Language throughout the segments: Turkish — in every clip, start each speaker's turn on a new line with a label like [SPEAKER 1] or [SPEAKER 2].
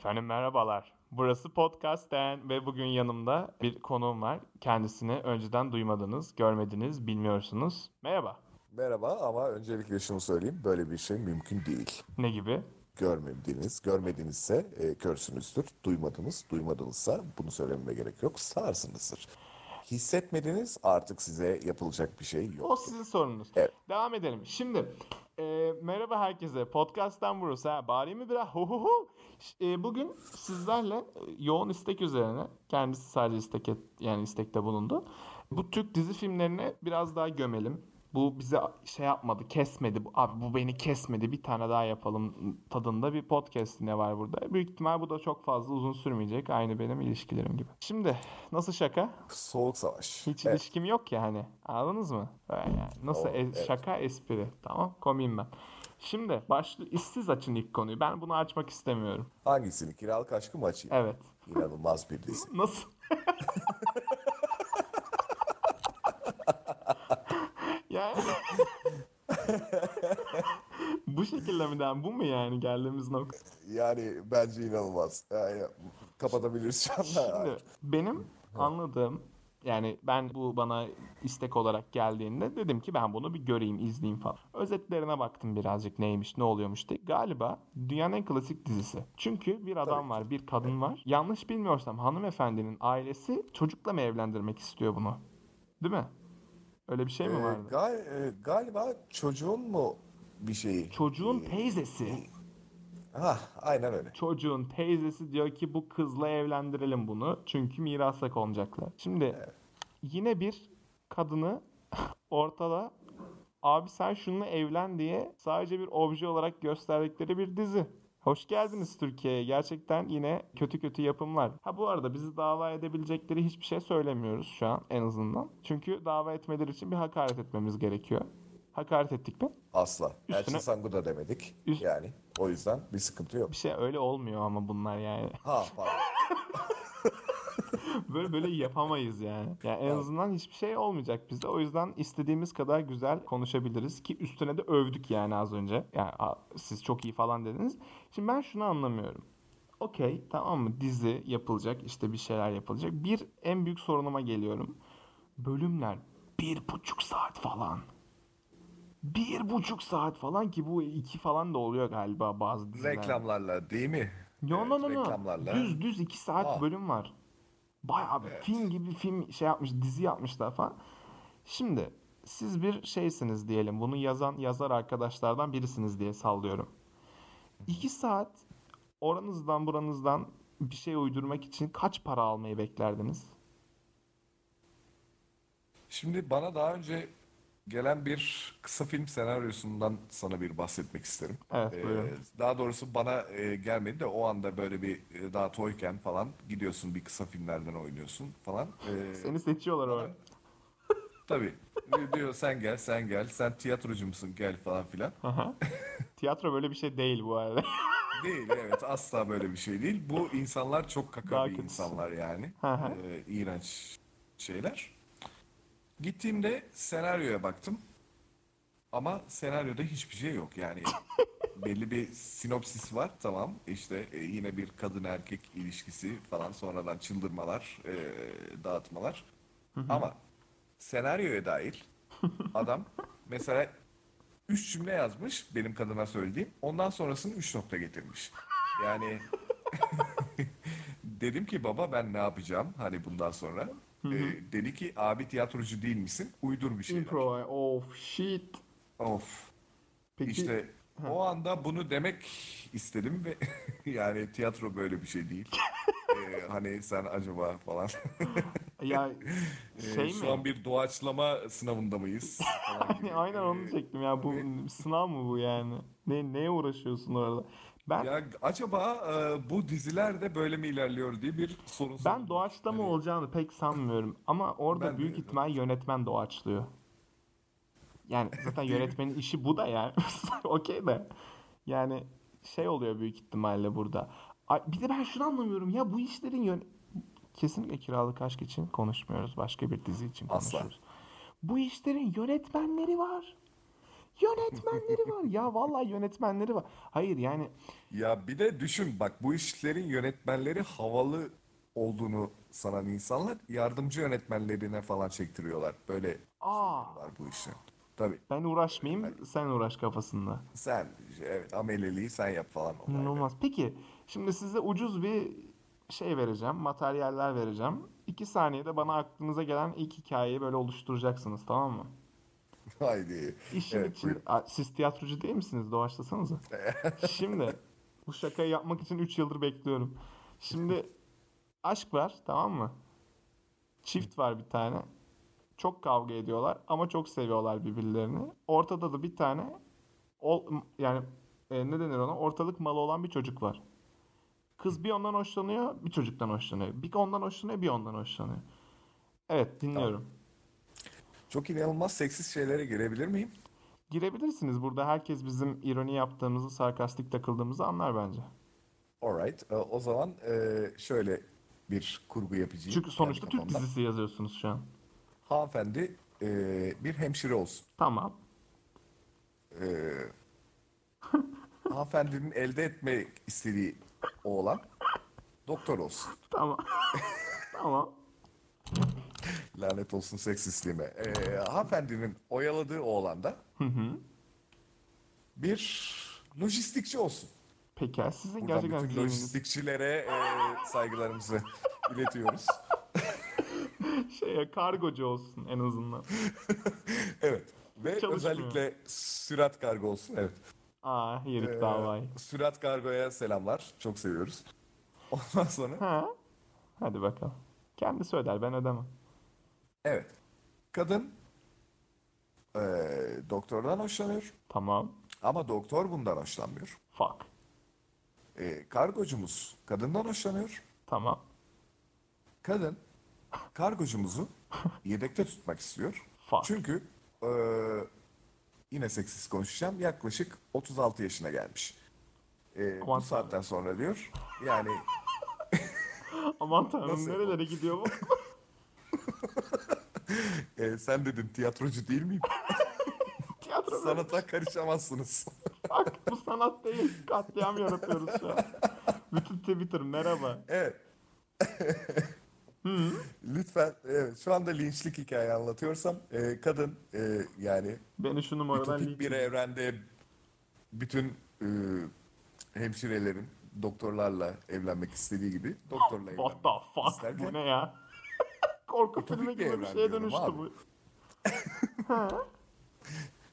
[SPEAKER 1] Efendim merhabalar. Burası Podcast'ten ve bugün yanımda bir konuğum var. Kendisini önceden duymadınız, görmediniz, bilmiyorsunuz. Merhaba.
[SPEAKER 2] Merhaba ama öncelikle şunu söyleyeyim. Böyle bir şey mümkün değil.
[SPEAKER 1] Ne gibi?
[SPEAKER 2] Görmediğiniz, görmedinizse e, körsünüzdür. Duymadınız, duymadınızsa bunu söylememe gerek yok. Sağırsınızdır. Hissetmediniz artık size yapılacak bir şey yok.
[SPEAKER 1] O sizin sorununuz.
[SPEAKER 2] Evet.
[SPEAKER 1] Devam edelim. Şimdi e, merhaba herkese. Podcast'tan burası. Ha, bari mi biraz? Hu hu hu. E, bugün sizlerle e, yoğun istek üzerine kendisi sadece istek et, yani istekte bulundu. Bu Türk dizi filmlerini biraz daha gömelim. Bu bize şey yapmadı, kesmedi. Abi bu beni kesmedi. Bir tane daha yapalım tadında bir podcast ne var burada. Büyük ihtimal bu da çok fazla uzun sürmeyecek. Aynı benim ilişkilerim gibi. Şimdi nasıl şaka?
[SPEAKER 2] Soğuk savaş.
[SPEAKER 1] Hiç
[SPEAKER 2] Evet.
[SPEAKER 1] ilişkim yok ya hani. Anladınız mı? Böyle yani. Nasıl
[SPEAKER 2] O,
[SPEAKER 1] e-
[SPEAKER 2] evet.
[SPEAKER 1] şaka espri. Tamam komiyim ben. Şimdi başlı işsiz açın ilk konuyu. Ben bunu açmak istemiyorum.
[SPEAKER 2] Hangisini? Kiralık aşkı mı açayım?
[SPEAKER 1] Evet.
[SPEAKER 2] İnanılmaz bir dizi.
[SPEAKER 1] Nasıl? yani bu şekilde mi den? Bu mu yani geldiğimiz nokta?
[SPEAKER 2] Yani bence inanılmaz. Yani, kapatabiliriz şu anda.
[SPEAKER 1] Şimdi benim anladığım yani ben bu bana istek olarak geldiğinde dedim ki ben bunu bir göreyim, izleyeyim falan. Özetlerine baktım birazcık neymiş, ne oluyormuş diye. Galiba dünyanın en klasik dizisi. Çünkü bir adam
[SPEAKER 2] Tabii
[SPEAKER 1] var, bir kadın var. Yanlış bilmiyorsam hanımefendinin ailesi çocukla mı evlendirmek istiyor bunu? Değil mi? Öyle bir şey mi
[SPEAKER 2] Ee,
[SPEAKER 1] vardı?
[SPEAKER 2] gal- e, galiba çocuğun mu bir şeyi?
[SPEAKER 1] Çocuğun
[SPEAKER 2] Ee,
[SPEAKER 1] teyzesi.
[SPEAKER 2] Ha, aynen öyle.
[SPEAKER 1] Çocuğun teyzesi diyor ki bu kızla evlendirelim bunu. Çünkü mirasa konacaklar. Şimdi yine bir kadını ortada abi sen şununla evlen diye sadece bir obje olarak gösterdikleri bir dizi. Hoş geldiniz Türkiye'ye. Gerçekten yine kötü kötü yapımlar. Ha bu arada bizi dava edebilecekleri hiçbir şey söylemiyoruz şu an en azından. Çünkü dava etmeleri için bir hakaret etmemiz gerekiyor. Hakaret ettik mi?
[SPEAKER 2] Asla.
[SPEAKER 1] Üstüne-
[SPEAKER 2] Elçin Sangu da demedik.
[SPEAKER 1] Üst-
[SPEAKER 2] Yani o yüzden bir sıkıntı yok.
[SPEAKER 1] Bir şey öyle olmuyor ama bunlar yani.
[SPEAKER 2] Ha pardon.
[SPEAKER 1] böyle böyle yapamayız yani. Yani en azından hiçbir şey olmayacak bizde. O yüzden istediğimiz kadar güzel konuşabiliriz ki üstüne de övdük yani az önce. Yani "Aa, siz çok iyi falan dediniz. Şimdi ben şunu anlamıyorum. Okey tamam mı dizi yapılacak işte bir şeyler yapılacak. Bir en büyük sorunuma geliyorum. Bölümler bir buçuk saat falan. Bir buçuk saat falan ki bu iki falan da oluyor galiba bazı dizilerde.
[SPEAKER 2] Reklamlarla değil mi?
[SPEAKER 1] Yo
[SPEAKER 2] Evet,
[SPEAKER 1] no no no.
[SPEAKER 2] reklamlarla.
[SPEAKER 1] Düz düz 2 saat
[SPEAKER 2] Aa.
[SPEAKER 1] bölüm var. Bayağı bir film gibi film şey yapmış, dizi yapmışlar falan. Şimdi siz bir şeysiniz diyelim. Bunu yazan yazar arkadaşlardan birisiniz diye sallıyorum. 2 saat oranızdan buranızdan bir şey uydurmak için kaç para almayı beklerdiniz?
[SPEAKER 2] Şimdi bana daha önce gelen bir kısa film senaryosundan sana bir bahsetmek isterim.
[SPEAKER 1] Evet,
[SPEAKER 2] Ee, daha doğrusu bana e, gelmedi de o anda böyle bir e, daha toyken falan gidiyorsun bir kısa filmlerden oynuyorsun falan. Ee,
[SPEAKER 1] Seni seçiyorlar orada.
[SPEAKER 2] tabii E, diyor sen gel sen gel sen tiyatrocu musun gel falan filan.
[SPEAKER 1] Aha. Tiyatro böyle bir şey değil bu arada.
[SPEAKER 2] Değil evet asla böyle bir şey değil. Bu insanlar çok kaka
[SPEAKER 1] Daha
[SPEAKER 2] bir
[SPEAKER 1] kötüsü.
[SPEAKER 2] insanlar yani. Ee, iğrenç şeyler. Gittiğimde senaryoya baktım. Ama senaryoda hiçbir şey yok yani. belli bir sinopsis var tamam. İşte e, yine bir kadın erkek ilişkisi falan sonradan çıldırmalar, e, dağıtmalar. Ama senaryoya dair adam mesela üç cümle yazmış benim kadına söylediğim. Ondan sonrasını üç nokta getirmiş. Yani dedim ki baba ben ne yapacağım hani bundan sonra. Ee, dedi ki abi tiyatrocu değil misin? Uydur bir şeyler.
[SPEAKER 1] Impro. Of shit.
[SPEAKER 2] Of.
[SPEAKER 1] Peki
[SPEAKER 2] İşte o anda bunu demek istedim ve yani tiyatro böyle bir şey değil. Ee, hani sen acaba falan.
[SPEAKER 1] ya
[SPEAKER 2] Ee,
[SPEAKER 1] şey
[SPEAKER 2] şu
[SPEAKER 1] mi?
[SPEAKER 2] an bir doğaçlama sınavında mıyız?
[SPEAKER 1] Aynen onu
[SPEAKER 2] Ee,
[SPEAKER 1] diyecektim ya bu sınav mı bu yani? Ne neye uğraşıyorsun orada? Ben
[SPEAKER 2] Ya acaba e, bu diziler de böyle mi ilerliyor diye bir sorun
[SPEAKER 1] ben doğaçlama
[SPEAKER 2] Hani
[SPEAKER 1] olacağını pek sanmıyorum ama orada
[SPEAKER 2] Ben
[SPEAKER 1] büyük ihtimal yönetmen doğaçlıyor. Yani zaten yönetmenin işi bu da yani. Okey de. Yani şey oluyor büyük ihtimalle burada. Ay, Bir de ben şunu anlamıyorum ya bu işlerin yön... Kesinlikle kiralık aşk için konuşmuyoruz. Başka bir dizi için
[SPEAKER 2] Asla.
[SPEAKER 1] konuşuyoruz. Bu işlerin yönetmenleri var. Yönetmenleri var. Ya vallahi yönetmenleri var. Hayır yani
[SPEAKER 2] Ya bir de düşün bak bu işlerin yönetmenleri havalı olduğunu sanan insanlar yardımcı yönetmenlerine falan çektiriyorlar. Böyle
[SPEAKER 1] aa
[SPEAKER 2] var bu işin. Tabii
[SPEAKER 1] ben uğraşmayayım sen uğraş kafasında.
[SPEAKER 2] sen evet ameleliği sen yap falan.
[SPEAKER 1] İnanılmaz. Peki şimdi size ucuz bir şey vereceğim. Materyaller vereceğim. İki saniyede bana aklınıza gelen ilk hikayeyi böyle oluşturacaksınız tamam mı?
[SPEAKER 2] Haydi.
[SPEAKER 1] İşin
[SPEAKER 2] Evet,
[SPEAKER 1] için...
[SPEAKER 2] buyurun.
[SPEAKER 1] Siz tiyatrocu değil misiniz? Doğaçlasanıza. Şimdi bu şakayı yapmak için 3 yıldır bekliyorum. Şimdi aşk var tamam mı? Çift var bir tane. Çok kavga ediyorlar ama çok seviyorlar birbirlerini. Ortada da bir tane ol, yani e, ne denir ona? Ortalık malı olan bir çocuk var. Kız bir ondan hoşlanıyor, bir çocuktan hoşlanıyor. Bir ondan hoşlanıyor, bir ondan hoşlanıyor. Evet, dinliyorum.
[SPEAKER 2] Çok inanılmaz seksist şeylere girebilir miyim?
[SPEAKER 1] Girebilirsiniz. Burada herkes bizim ironi yaptığımızı, sarkastik takıldığımızı anlar bence.
[SPEAKER 2] Alright. Ee, O zaman e, şöyle bir kurgu yapacağım.
[SPEAKER 1] Çünkü sonuçta
[SPEAKER 2] kendi
[SPEAKER 1] Türk dizisi yazıyorsunuz şu an.
[SPEAKER 2] Hanımefendi e, bir hemşire olsun.
[SPEAKER 1] Tamam.
[SPEAKER 2] Hanımefendinin elde etmek istediği oğlan doktor olsun.
[SPEAKER 1] Tamam. tamam.
[SPEAKER 2] Lanet olsun seksistliğime. Ee, hanımefendinin oyaladığı oğlan da bir lojistikçi olsun.
[SPEAKER 1] Peki sizin
[SPEAKER 2] Buradan
[SPEAKER 1] gerçekten
[SPEAKER 2] bütün lojistikçilere e, saygılarımızı iletiyoruz.
[SPEAKER 1] şeye kargocu olsun en azından.
[SPEAKER 2] Evet. Ve özellikle sürat kargo olsun. Evet.
[SPEAKER 1] Aa yerik
[SPEAKER 2] Ee,
[SPEAKER 1] davayı.
[SPEAKER 2] sürat kargoya selamlar. Çok seviyoruz. Ondan sonra
[SPEAKER 1] Ha? Hadi bakalım. Kendisi öder ben ödemem.
[SPEAKER 2] Evet. Kadın e, doktordan hoşlanıyor.
[SPEAKER 1] Tamam.
[SPEAKER 2] Ama doktor bundan hoşlanmıyor.
[SPEAKER 1] Fuck.
[SPEAKER 2] E, kargocumuz kadından hoşlanıyor.
[SPEAKER 1] Tamam.
[SPEAKER 2] Kadın kargocumuzu yedekte tutmak istiyor.
[SPEAKER 1] Fuck.
[SPEAKER 2] Çünkü e, yine seksiz konuşacağım. Yaklaşık 36 yaşına gelmiş. E,
[SPEAKER 1] Aman
[SPEAKER 2] bu saatten sonra diyor. Yani
[SPEAKER 1] Aman tanrım
[SPEAKER 2] Nasıl?
[SPEAKER 1] nerelere gidiyor bu?
[SPEAKER 2] e, sen dedin tiyatrocu değil miyim?
[SPEAKER 1] Tiyatro.
[SPEAKER 2] Sanata karışamazsınız.
[SPEAKER 1] Bak bu sanat değil. Katliam yaratıyoruz şu an. Bütün Twitter merhaba.
[SPEAKER 2] evet. Lütfen evet, şu anda linçlik hikaye anlatıyorsam e, kadın e, yani
[SPEAKER 1] Beni şu numaradan linç
[SPEAKER 2] bir evrende bütün e, hemşirelerin doktorlarla evlenmek istediği gibi doktorla
[SPEAKER 1] What
[SPEAKER 2] evlenmek
[SPEAKER 1] the fuck
[SPEAKER 2] isterken
[SPEAKER 1] bu ne ya? Korku
[SPEAKER 2] Ütopik
[SPEAKER 1] filmi
[SPEAKER 2] bir
[SPEAKER 1] gibi bir şeye dönüştü
[SPEAKER 2] abi.
[SPEAKER 1] bu.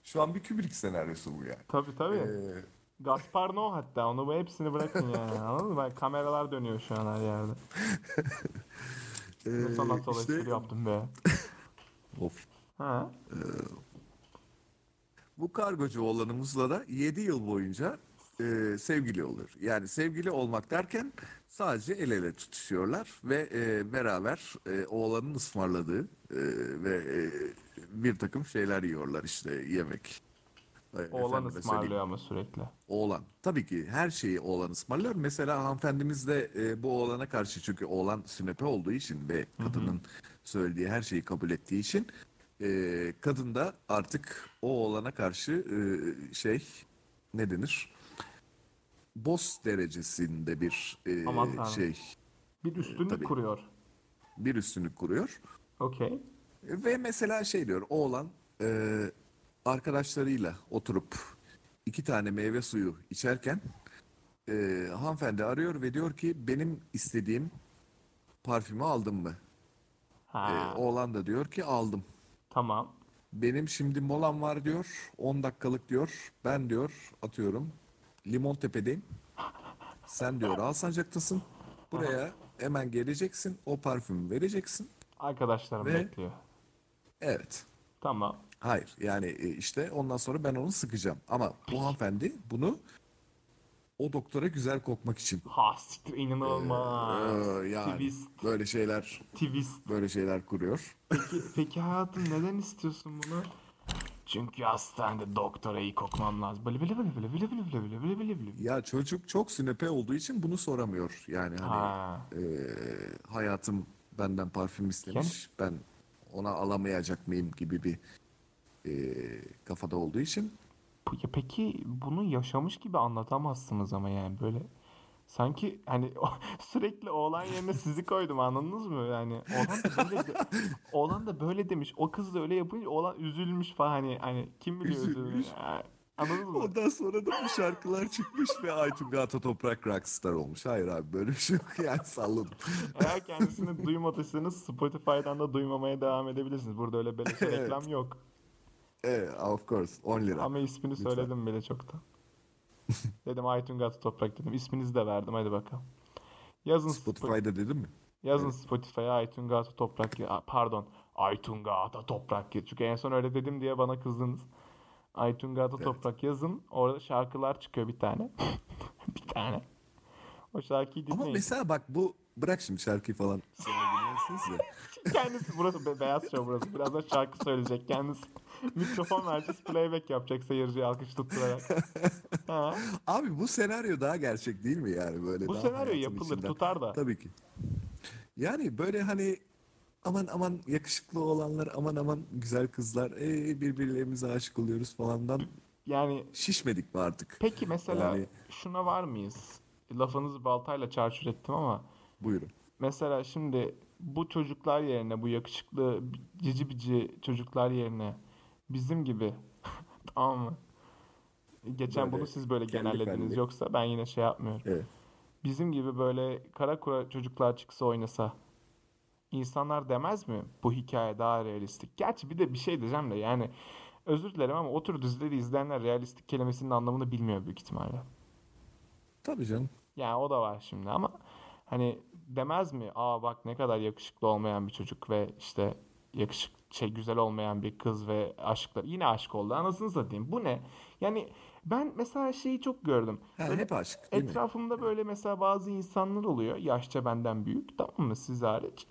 [SPEAKER 2] şu an bir Kubrick senaryosu bu yani.
[SPEAKER 1] Tabii tabii.
[SPEAKER 2] Ee,
[SPEAKER 1] Gaspar No hatta onu bu hepsini bırakın yani anladın mı? Kameralar dönüyor şu an her yerde. Ne
[SPEAKER 2] e,
[SPEAKER 1] sanatsal
[SPEAKER 2] işte-
[SPEAKER 1] yaptım be.
[SPEAKER 2] Of.
[SPEAKER 1] Ha?
[SPEAKER 2] Bu kargocu oğlanımızla da 7 yıl boyunca e, sevgili oluyor. Yani sevgili olmak derken sadece el ele tutuşuyorlar ve e, beraber e, oğlanın ısmarladığı e, ve e, bir takım şeyler yiyorlar işte yemek.
[SPEAKER 1] Oğlan ısmarlıyor ama sürekli.
[SPEAKER 2] Oğlan. Tabii ki her şeyi oğlan ısmarlıyor. Mesela hanımefendimiz de e, bu oğlana karşı çünkü oğlan sünepe olduğu için ve kadının söylediği her şeyi kabul ettiği için e, kadın da artık o oğlana karşı e, şey ne denir? Boss derecesinde bir e,
[SPEAKER 1] Aman tanrım.
[SPEAKER 2] şey
[SPEAKER 1] Bir üstünlük
[SPEAKER 2] tabii.
[SPEAKER 1] kuruyor.
[SPEAKER 2] bir üstünlük kuruyor.
[SPEAKER 1] Okey.
[SPEAKER 2] Ve mesela şey diyor oğlan e, arkadaşlarıyla oturup iki tane meyve suyu içerken e, hanımefendi arıyor ve diyor ki benim istediğim parfümü aldın mı? E,
[SPEAKER 1] Ha,
[SPEAKER 2] oğlan da diyor ki aldım.
[SPEAKER 1] tamam.
[SPEAKER 2] Benim şimdi molam var diyor 10 dakikalık diyor ben diyor atıyorum Limontepe'deyim. Sen diyor Alsancak'tasın. Buraya hemen geleceksin o parfümü vereceksin.
[SPEAKER 1] Arkadaşlarım
[SPEAKER 2] Ve-
[SPEAKER 1] bekliyor.
[SPEAKER 2] Evet.
[SPEAKER 1] Tamam.
[SPEAKER 2] Hayır yani e, işte ondan sonra ben onu sıkacağım. Ama bu hanımefendi bunu o doktora güzel kokmak için.
[SPEAKER 1] Ha siktir inanılmaz.
[SPEAKER 2] Ee, yani
[SPEAKER 1] Twist.
[SPEAKER 2] böyle şeyler
[SPEAKER 1] Twist.
[SPEAKER 2] böyle şeyler kuruyor.
[SPEAKER 1] Peki, peki hayatım neden istiyorsun bunu? Çünkü hastanede doktora iyi kokmam lazım. Böyle böyle böyle böyle böyle böyle böyle böyle böyle böyle.
[SPEAKER 2] Ya çocuk çok sünepe olduğu için bunu soramıyor. Yani hani
[SPEAKER 1] Ha.
[SPEAKER 2] e, hayatım benden parfüm istemiş. Ben ona alamayacak mıyım gibi bir e, kafada olduğu için
[SPEAKER 1] ya peki bunu yaşamış gibi anlatamazsınız ama yani böyle sanki hani o- sürekli oğlan yerine sizi koydum anladınız mı? Yani oğlan da böyle de, oğlan da böyle demiş. O kız da öyle yapınca oğlan üzülmüş falan hani hani kim biliyor üzülmüş. Ha, Anladınız mı?
[SPEAKER 2] Ondan sonra da bu şarkılar çıkmış ve Aytunga Ata Toprak rockstar olmuş. Hayır abi böyle bir şey yok yani salladım.
[SPEAKER 1] Eğer kendisini duymadıysanız Spotify'dan da duymamaya devam edebilirsiniz. Burada öyle beleş
[SPEAKER 2] Evet.
[SPEAKER 1] reklam yok.
[SPEAKER 2] Evet, of course 10 lira.
[SPEAKER 1] Ama ismini
[SPEAKER 2] Lütfen.
[SPEAKER 1] söyledim bile çoktan. dedim Aytun Gatı Toprak dedim. İsminizi de verdim hadi bakalım. Yazın Spotify.
[SPEAKER 2] Spotify'da dedim mi?
[SPEAKER 1] Yazın Spotify'a Aytun Gatı Toprak ya- pardon Aytun Gatı Toprak ya- çünkü en son öyle dedim diye bana kızdınız. Aytun Gatı
[SPEAKER 2] Evet.
[SPEAKER 1] Toprak yazın orada şarkılar çıkıyor bir tane. bir tane. O şarkıyı
[SPEAKER 2] Ama
[SPEAKER 1] dinleyin.
[SPEAKER 2] mesela bak bu bırak şimdi şarkıyı falan. Sonra dinlersiniz ya.
[SPEAKER 1] Kendisi burası be- beyaz show burası. Birazdan şarkı söyleyecek kendisi. Mikrofon vereceğiz playback yapacak seyirciye alkış tutturarak. Ha.
[SPEAKER 2] Abi bu senaryo daha gerçek değil mi yani böyle
[SPEAKER 1] Bu senaryo yapılır
[SPEAKER 2] içinden?
[SPEAKER 1] tutar da.
[SPEAKER 2] Tabii ki. Yani böyle hani aman aman yakışıklı olanlar aman aman güzel kızlar ee, birbirlerimize aşık oluyoruz falandan
[SPEAKER 1] Yani
[SPEAKER 2] şişmedik mi artık?
[SPEAKER 1] peki mesela
[SPEAKER 2] Yani-
[SPEAKER 1] şuna var mıyız? Lafınızı baltayla çarçur ettim ama
[SPEAKER 2] Buyurun.
[SPEAKER 1] mesela şimdi bu çocuklar yerine bu yakışıklı cici bici çocuklar yerine bizim gibi tamam mı? Geçen
[SPEAKER 2] Böyle
[SPEAKER 1] bunu siz böyle genellediniz
[SPEAKER 2] felli.
[SPEAKER 1] yoksa ben yine şey yapmıyorum.
[SPEAKER 2] Evet.
[SPEAKER 1] bizim gibi böyle kara kura çocuklar çıksa oynasa insanlar demez mi bu hikaye daha realistik? Gerçi bir de bir şey diyeceğim de yani özür dilerim ama o tür dizileri izleyenler realistik kelimesinin anlamını bilmiyor büyük ihtimalle.
[SPEAKER 2] Tabii canım.
[SPEAKER 1] Yani o da var şimdi ama hani demez mi? Aa bak ne kadar yakışıklı olmayan bir çocuk ve işte yakışık şey güzel olmayan bir kız ve aşklar yine aşk oldu anasını satayım. Bu ne? Yani ben mesela şeyi çok gördüm.
[SPEAKER 2] Ha,
[SPEAKER 1] Böyle
[SPEAKER 2] hep aşk değil mi?
[SPEAKER 1] Etrafımda böyle mesela bazı insanlar oluyor. Yaşça benden büyük. Tamam mı? Siz hariç.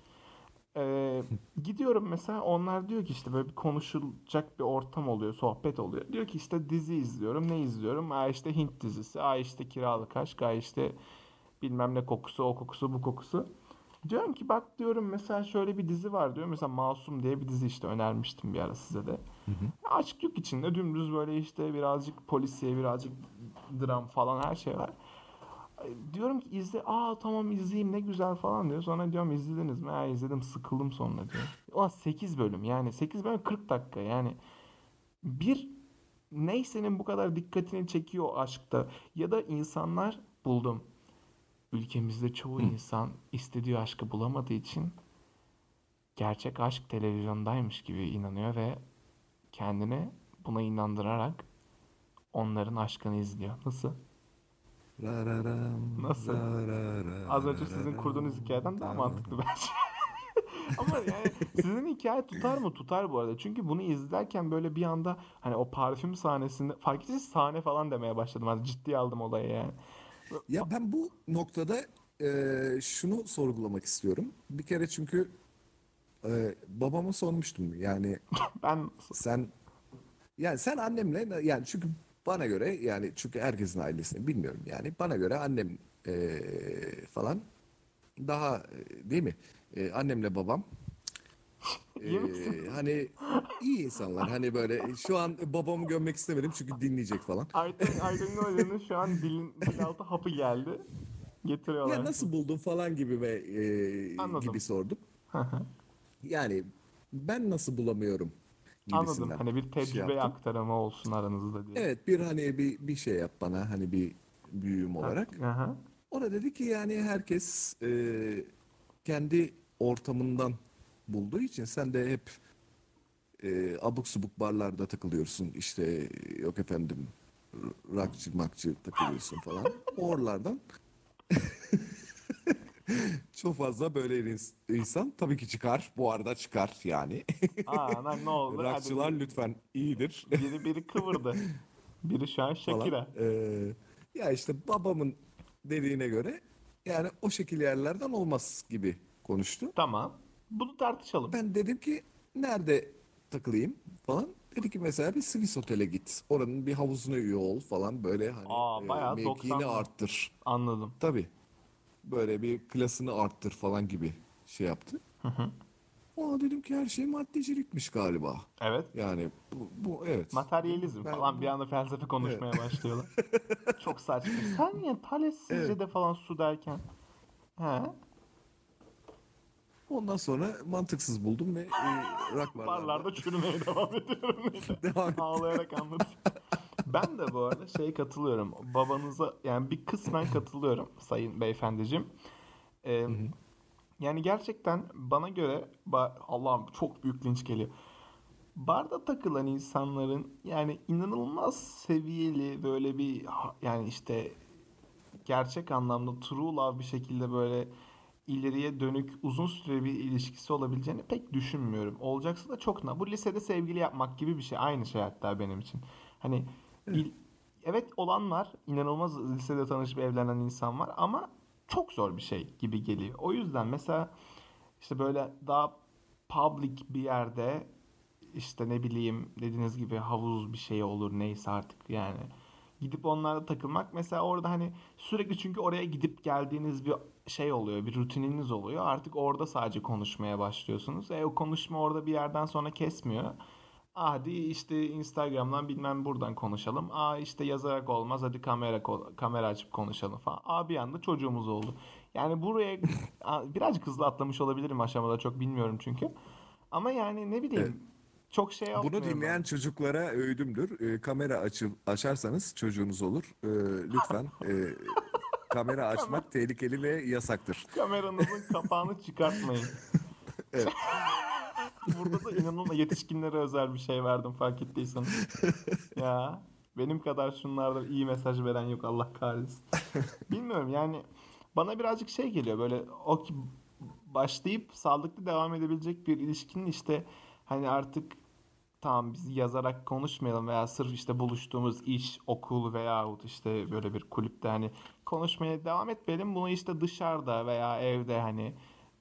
[SPEAKER 1] Ee, gidiyorum mesela onlar diyor ki işte böyle bir konuşulacak bir ortam oluyor. Sohbet oluyor. Diyor ki işte dizi izliyorum. Ne izliyorum? Aa işte Hint dizisi. Aa işte Kiralık Aşk. Aa işte bilmem ne kokusu, o kokusu, bu kokusu. Diyorum ki bak diyorum mesela şöyle bir dizi var diyor. Mesela Masum diye bir dizi işte önermiştim bir ara size de. Aşk yok içinde dümdüz böyle işte birazcık polisiye birazcık dram falan her şey var. Diyorum ki izle aa tamam izleyeyim ne güzel falan diyor. Sonra diyorum izlediniz mi? Ha izledim sıkıldım sonra diyor. Ulan 8 bölüm yani 8 bölüm 40 dakika yani. Bir neysenin bu kadar dikkatini çekiyor aşkta ya da insanlar buldum. Ülkemizde çoğu insan istediği aşkı bulamadığı için gerçek aşk televizyondaymış gibi inanıyor ve kendini buna inandırarak onların aşkını izliyor. Nasıl?
[SPEAKER 2] Rararam,
[SPEAKER 1] Nasıl?
[SPEAKER 2] rararam,
[SPEAKER 1] Az önce sizin kurduğunuz hikayeden daha mantıklı bence. Ama yani sizin hikaye tutar mı? Tutar bu arada. Çünkü bunu izlerken böyle bir anda hani o parfüm sahnesinde fark ettiniz sahne falan demeye başladım. Hani ciddiye aldım olayı yani.
[SPEAKER 2] Ya ben bu noktada e, şunu sorgulamak istiyorum. Bir kere çünkü e, babama sormuştum. Yani
[SPEAKER 1] Ben
[SPEAKER 2] sen yani sen annemle yani çünkü bana göre yani çünkü herkesin ailesini bilmiyorum yani bana göre annem e, falan daha e, değil mi? E, annemle babam E,
[SPEAKER 1] misin?
[SPEAKER 2] hani iyi insanlar. Hani böyle şu an babamı gömmek istemedim çünkü dinleyecek falan.
[SPEAKER 1] Ayten Hoca'nın şu an dilin, dil altı hapı geldi. Getiriyorlar.
[SPEAKER 2] Ya nasıl buldun falan gibi ve e,
[SPEAKER 1] Anladım.
[SPEAKER 2] gibi sordum. Yani ben nasıl bulamıyorum
[SPEAKER 1] Anladım. Hani bir
[SPEAKER 2] şey
[SPEAKER 1] tecrübe
[SPEAKER 2] yaptım.
[SPEAKER 1] aktarımı olsun aranızda diye.
[SPEAKER 2] Evet bir hani bir bir şey yap bana hani bir büyüğüm olarak.
[SPEAKER 1] Hı hı.
[SPEAKER 2] O da dedi ki yani herkes e, kendi ortamından bulduğu için sen de hep e, abuk subuk barlarda takılıyorsun. İşte yok efendim r- rockçı makçı takılıyorsun falan. Oralardan çok fazla böyle ins- insan tabii ki çıkar. Bu arada çıkar yani.
[SPEAKER 1] Aa lan ne oldu? Hadi
[SPEAKER 2] Rockçılar
[SPEAKER 1] bir-
[SPEAKER 2] lütfen iyidir
[SPEAKER 1] biri, biri kıvırdı. Biri şu an. Shakira.
[SPEAKER 2] Ee, ya işte babamın dediğine göre yani o şekil yerlerden olmaz gibi konuştu.
[SPEAKER 1] Tamam. Bunu tartışalım.
[SPEAKER 2] Ben dedim ki nerede takılayım falan. Dedi ki mesela bir Swiss Otel'e git. Oranın bir havuzuna üye ol falan böyle hani
[SPEAKER 1] Aa,
[SPEAKER 2] e,
[SPEAKER 1] bayağı
[SPEAKER 2] mevkiini
[SPEAKER 1] 90'lı.
[SPEAKER 2] arttır.
[SPEAKER 1] Anladım.
[SPEAKER 2] Tabii. Böyle bir klasını arttır falan gibi şey yaptı. Aa dedim ki her şey maddecilikmiş galiba.
[SPEAKER 1] Evet.
[SPEAKER 2] Yani bu, bu evet.
[SPEAKER 1] Materyalizm
[SPEAKER 2] Ben-
[SPEAKER 1] falan bir anda felsefe konuşmaya başlıyorlar. Çok saçma. Sen niye Thales sizce de falan su derken? He?
[SPEAKER 2] Ondan sonra mantıksız buldum ve e, rock barlarda
[SPEAKER 1] çürümeye devam ediyorum.
[SPEAKER 2] devam ettim.
[SPEAKER 1] Ağlayarak anladım. Ben de bu arada şey katılıyorum. Babanıza yani bir kısmen katılıyorum sayın beyefendiciğim. Ee, yani gerçekten bana göre Allah'ım çok büyük linç geliyor. Barda takılan insanların yani inanılmaz seviyeli böyle bir yani işte gerçek anlamda true love bir şekilde böyle ileriye dönük uzun süre bir ilişkisi olabileceğini pek düşünmüyorum. Olacaksa da çok na. Bu lisede sevgili yapmak gibi bir şey. Aynı şey hatta benim için. Hani il- evet olan var. İnanılmaz lisede tanışıp evlenen insan var ama çok zor bir şey gibi geliyor. O yüzden mesela işte böyle daha public bir yerde işte ne bileyim dediğiniz gibi havuz bir şey olur neyse artık yani. Gidip onlarla takılmak mesela orada hani sürekli çünkü oraya gidip geldiğiniz bir şey oluyor, bir rutininiz oluyor. Artık orada sadece konuşmaya başlıyorsunuz. E o konuşma orada bir yerden sonra kesmiyor. Ah, Hadi işte Instagram'dan bilmem buradan konuşalım. Aa işte yazarak olmaz hadi kamera kamera açıp konuşalım falan. Aa bir anda çocuğumuz oldu. Yani buraya birazcık hızlı atlamış olabilirim aşamada çok bilmiyorum çünkü. Ama yani ne bileyim çok şey
[SPEAKER 2] Bunu dinleyen çocuklara öğüdümdür. E, kamera açıp açarsanız çocuğunuz olur. E, lütfen e, kamera açmak tehlikeli ve yasaktır.
[SPEAKER 1] Kameranızın kapağını çıkartmayın. Burada da inanılmaz yetişkinlere özel bir şey verdim fark ettiyseniz. ya benim kadar şunlarda iyi mesaj veren yok Allah kahretsin. Bilmiyorum yani bana birazcık şey geliyor böyle o ki başlayıp sağlıklı devam edebilecek bir ilişkinin işte hani artık tamam biz yazarak konuşmayalım veya sırf işte buluştuğumuz iş, okul veyahut işte böyle bir kulüpte hani konuşmaya devam etmeyelim. Bunu işte dışarıda veya evde hani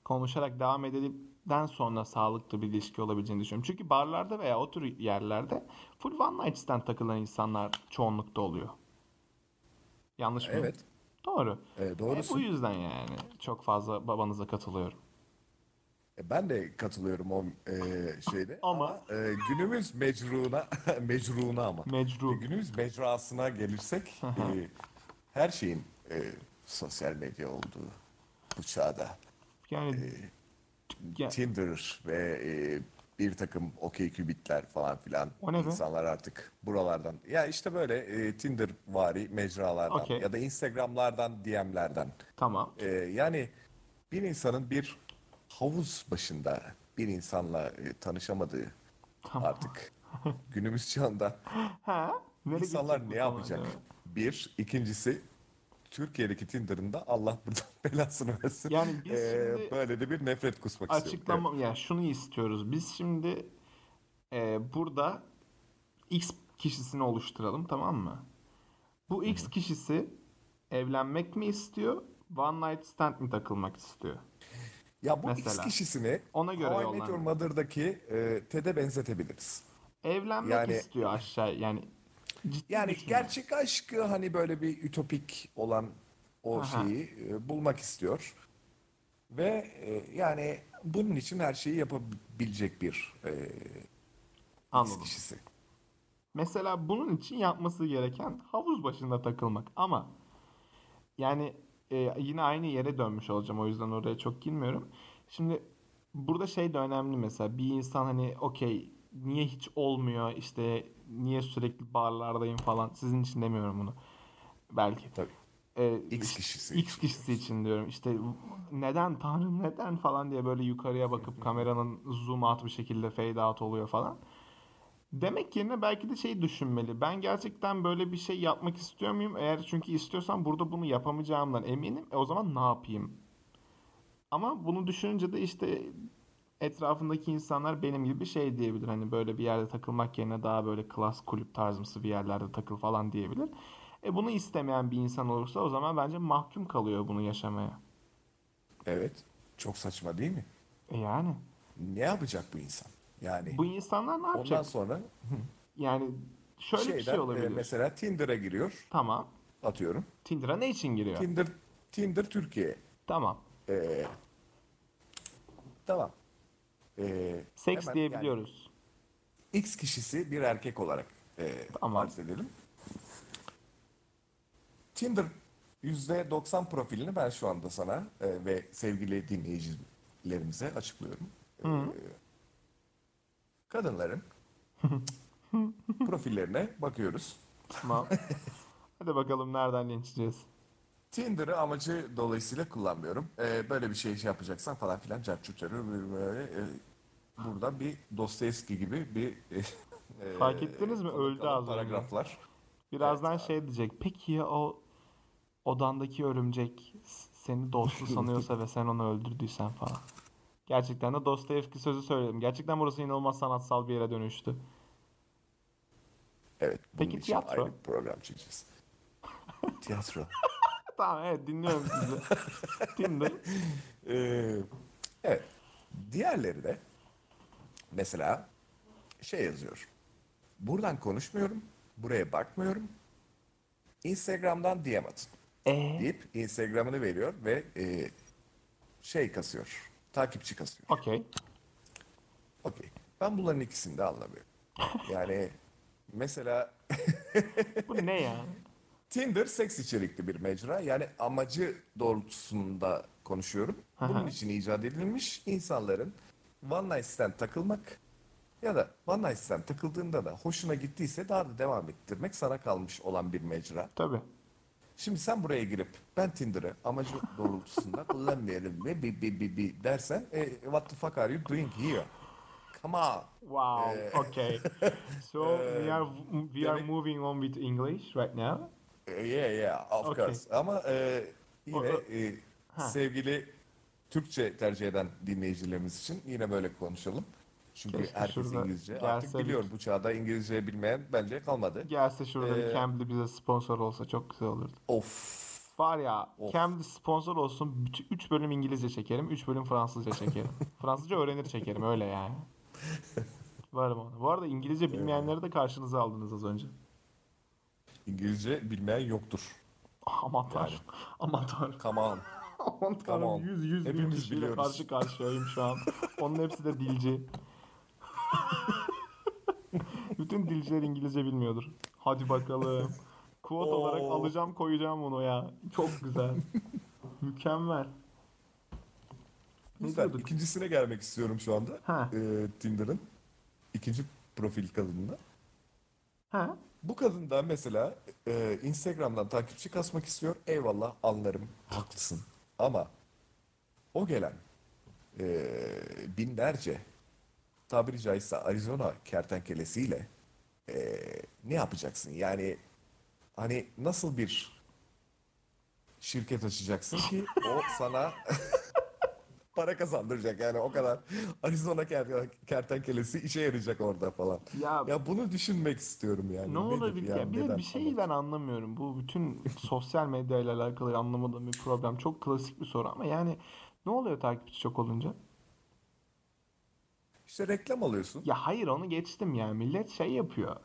[SPEAKER 1] konuşarak devam edildikten sonra sağlıklı bir ilişki olabileceğini düşünüyorum. Çünkü barlarda veya o tür yerlerde full one night stand takılan insanlar çoğunlukta oluyor. Yanlış mı?
[SPEAKER 2] Evet.
[SPEAKER 1] Doğru.
[SPEAKER 2] E,
[SPEAKER 1] E,
[SPEAKER 2] doğrusu.
[SPEAKER 1] bu yüzden yani çok fazla babanıza katılıyorum.
[SPEAKER 2] E, Ben de katılıyorum o e, şeyde.
[SPEAKER 1] Ama-
[SPEAKER 2] e, günümüz mecruna, mecruna ama.
[SPEAKER 1] Mecru.
[SPEAKER 2] Günümüz mecrasına gelirsek e, her şeyin e, sosyal medya olduğu bu çağda.
[SPEAKER 1] Yani ya-
[SPEAKER 2] Tinder ve e, bir takım OkCupid'ler falan filan
[SPEAKER 1] be?
[SPEAKER 2] insanlar artık buralardan ya işte böyle e, Tinder vari mecralardan
[SPEAKER 1] Okey.
[SPEAKER 2] ya da Instagram'lardan DM'lerden
[SPEAKER 1] tamam.
[SPEAKER 2] e, yani bir insanın bir havuz başında bir insanla e, tanışamadığı artık günümüz çağında
[SPEAKER 1] Ha?
[SPEAKER 2] İnsanlar ne yapacak? Bir, ikincisi Türkiye'deki Tinder'ında Allah buradan belasını versin.
[SPEAKER 1] Yani biz
[SPEAKER 2] E,
[SPEAKER 1] şimdi-
[SPEAKER 2] böyle de bir nefret kusmak istiyorum.
[SPEAKER 1] Açıklama ya şunu istiyoruz. Biz şimdi e, burada X kişisini oluşturalım tamam mı? Bu X kişisi evlenmek mi istiyor? One night stand mi takılmak istiyor?
[SPEAKER 2] Ya bu
[SPEAKER 1] Mesela.
[SPEAKER 2] X kişisini
[SPEAKER 1] Ona göre
[SPEAKER 2] How I Met Your
[SPEAKER 1] yollanır.
[SPEAKER 2] Mother'daki e, Ted'e benzetebiliriz.
[SPEAKER 1] Evlenmek
[SPEAKER 2] Yani-
[SPEAKER 1] istiyor aşağı yani
[SPEAKER 2] Yani gerçek aşkı hani böyle bir ütopik olan o
[SPEAKER 1] Aha.
[SPEAKER 2] şeyi e, bulmak istiyor. Ve e, yani bunun için her şeyi yapabilecek bir e,
[SPEAKER 1] Anladım.
[SPEAKER 2] kişisi.
[SPEAKER 1] Mesela bunun için yapması gereken havuz başında takılmak. Ama yani e, yine aynı yere dönmüş olacağım. O yüzden oraya çok girmiyorum. Şimdi burada şey de önemli mesela. Bir insan hani okey niye hiç olmuyor işte niye sürekli barlardayım falan. Sizin için demiyorum bunu. Belki.
[SPEAKER 2] Tabii.
[SPEAKER 1] E,
[SPEAKER 2] X kişisi
[SPEAKER 1] X kişisi için diyorum. İşte neden tanrım neden falan diye böyle yukarıya bakıp kameranın zoom out bir şekilde fade out oluyor falan. Demek yerine belki de şeyi düşünmeli. Ben gerçekten böyle bir şey yapmak istiyor muyum? Eğer çünkü istiyorsam burada bunu yapamayacağımdan eminim. E o zaman ne yapayım? Ama bunu düşününce de işte etrafındaki insanlar benim gibi şey diyebilir. Hani böyle bir yerde takılmak yerine daha böyle klas kulüp tarzımsı bir yerlerde takıl falan diyebilir. E bunu istemeyen bir insan olursa o zaman bence mahkum kalıyor bunu yaşamaya.
[SPEAKER 2] Evet. Çok saçma değil mi?
[SPEAKER 1] E yani
[SPEAKER 2] Ne yapacak bu insan? Yani
[SPEAKER 1] bu insanlar ne
[SPEAKER 2] ondan
[SPEAKER 1] yapacak?
[SPEAKER 2] sonra
[SPEAKER 1] Yani şöyle bir
[SPEAKER 2] şeyden
[SPEAKER 1] şey
[SPEAKER 2] e,
[SPEAKER 1] olabilir.
[SPEAKER 2] mesela Tinder'a giriyor
[SPEAKER 1] Tamam.
[SPEAKER 2] atıyorum.
[SPEAKER 1] Tinder'a ne için giriyor?
[SPEAKER 2] Tinder Tinder Türkiye.
[SPEAKER 1] Tamam.
[SPEAKER 2] Ee, tamam. E,
[SPEAKER 1] Seks
[SPEAKER 2] hemen
[SPEAKER 1] diyebiliyoruz.
[SPEAKER 2] Yani X kişisi bir erkek olarak e,
[SPEAKER 1] Tamam.
[SPEAKER 2] farz edelim. Tinder %90 profilini ben şu anda sana e, ve sevgili dinleyicilerimize açıklıyorum. E, kadınların profillerine bakıyoruz.
[SPEAKER 1] Tamam. Hadi bakalım nereden linçleyeceğiz.
[SPEAKER 2] Tinder'ı amacı dolayısıyla kullanmıyorum. Ee, böyle bir şey, şey yapacaksan falan filan carçuçarı böyle e, burada bir Dostoyevski gibi bir e,
[SPEAKER 1] Fark ettiniz mi?
[SPEAKER 2] konu
[SPEAKER 1] Öldü az.
[SPEAKER 2] Paragraflar.
[SPEAKER 1] Birazdan şey diyecek. Peki ya o odandaki örümcek seni dostlu sanıyorsa ve sen onu öldürdüysen falan. Gerçekten de Dostoyevski sözü söyledim. Gerçekten burası inanılmaz sanatsal bir yere dönüştü.
[SPEAKER 2] Evet. Bunun
[SPEAKER 1] Peki
[SPEAKER 2] için
[SPEAKER 1] tiyatro?
[SPEAKER 2] ayrı bir program çekeceğiz. tiyatro.
[SPEAKER 1] Tamam evet dinliyorum sizi. Tinder.
[SPEAKER 2] Ee, evet. Diğerleri de mesela şey yazıyor. Buradan konuşmuyorum. Buraya bakmıyorum. Instagram'dan DM atın.
[SPEAKER 1] Ee,
[SPEAKER 2] deyip Instagram'ını veriyor ve e, şey kasıyor. Takipçi kasıyor.
[SPEAKER 1] okey.
[SPEAKER 2] Okey. Ben bunların ikisini de anlamıyorum. Yani mesela
[SPEAKER 1] Bu ne ya?
[SPEAKER 2] Tinder seks içerikli bir mecra. Yani amacı doğrultusunda konuşuyorum. Bunun için icat edilmiş insanların one night stand takılmak ya da one night stand takıldığında da hoşuna gittiyse daha da devam ettirmek sana kalmış olan bir mecra.
[SPEAKER 1] Tabii.
[SPEAKER 2] Şimdi sen buraya girip ben Tinder'ı amacı doğrultusunda kullanmayalım ve bi bi bi bi dersen e, what the fuck are you doing here? Come on.
[SPEAKER 1] Wow. Okay. So we are we are moving on with English right now.
[SPEAKER 2] Yeah yeah of
[SPEAKER 1] Okay.
[SPEAKER 2] course. Ama e, yine e, sevgili Türkçe tercih eden dinleyicilerimiz için yine böyle konuşalım. Çünkü
[SPEAKER 1] Keşke
[SPEAKER 2] herkes İngilizce. Artık
[SPEAKER 1] gelse bir-
[SPEAKER 2] biliyor bu çağda İngilizce bilmeyen bence kalmadı.
[SPEAKER 1] Gelse şurada bir
[SPEAKER 2] Ee,
[SPEAKER 1] Cambly bize sponsor olsa çok güzel olurdu.
[SPEAKER 2] Of.
[SPEAKER 1] Var ya
[SPEAKER 2] Of.
[SPEAKER 1] Cambly sponsor olsun 3 bölüm İngilizce çekerim 3 bölüm Fransızca çekerim. Fransızca öğrenir çekerim öyle yani. Varım ona. Bu arada İngilizce bilmeyenleri de karşınıza aldınız az önce.
[SPEAKER 2] İngilizce bilmeyen yoktur.
[SPEAKER 1] Aman tanrım. Aman tanrım.
[SPEAKER 2] Come on.
[SPEAKER 1] Aman tanrım.
[SPEAKER 2] on.
[SPEAKER 1] 100 100 bin kişiyle
[SPEAKER 2] biliyoruz.
[SPEAKER 1] karşı karşıyayım şu an. Onun hepsi de dilci. Bütün dilciler İngilizce bilmiyordur. Hadi bakalım.
[SPEAKER 2] Oo.
[SPEAKER 1] olarak alacağım koyacağım bunu ya. Çok güzel. Mükemmel.
[SPEAKER 2] Lütfen
[SPEAKER 1] diyorduk?
[SPEAKER 2] ikincisine gelmek istiyorum şu anda.
[SPEAKER 1] Ha.
[SPEAKER 2] Ee, Tinder'ın ikinci profil kadınına.
[SPEAKER 1] Ha?
[SPEAKER 2] Bu kadın da mesela e, Instagram'dan takipçi kasmak istiyor. Eyvallah anlarım. Haklısın. Ama o gelen e, binlerce tabiri caizse Arizona kertenkelesiyle e, ne yapacaksın? Yani hani nasıl bir şirket açacaksın ki o sana para kazandıracak yani o kadar Arizona ker- kertenkelesi işe yarayacak orada falan.
[SPEAKER 1] Ya,
[SPEAKER 2] Ya bunu düşünmek istiyorum yani.
[SPEAKER 1] ne
[SPEAKER 2] Nedir
[SPEAKER 1] olabilir
[SPEAKER 2] yani,
[SPEAKER 1] ya? Bir de
[SPEAKER 2] neden
[SPEAKER 1] bir şeyi ben anlamıyorum. Bu bütün sosyal medyayla alakalı anlamadığım bir problem. Çok klasik bir soru ama yani ne oluyor takipçi çok olunca?
[SPEAKER 2] İşte reklam alıyorsun.
[SPEAKER 1] Ya hayır onu geçtim yani. Millet şey yapıyor.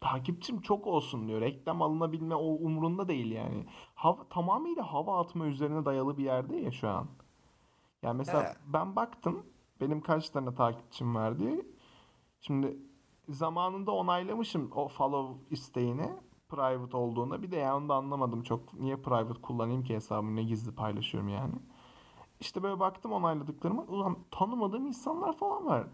[SPEAKER 1] Takipçim çok olsun diyor. Reklam alınabilme o umurunda değil yani. Hava, tamamıyla hava atma üzerine dayalı bir yerde ya şu an. Yani mesela
[SPEAKER 2] He.
[SPEAKER 1] ben baktım benim kaç tane takipçim var diye. Şimdi zamanında onaylamışım o follow isteğini private olduğunda. Bir de yani onu da anlamadım çok. Niye private kullanayım ki hesabımı ne gizli paylaşıyorum yani. İşte böyle baktım onayladıklarıma. Ulan tanımadığım insanlar falan var.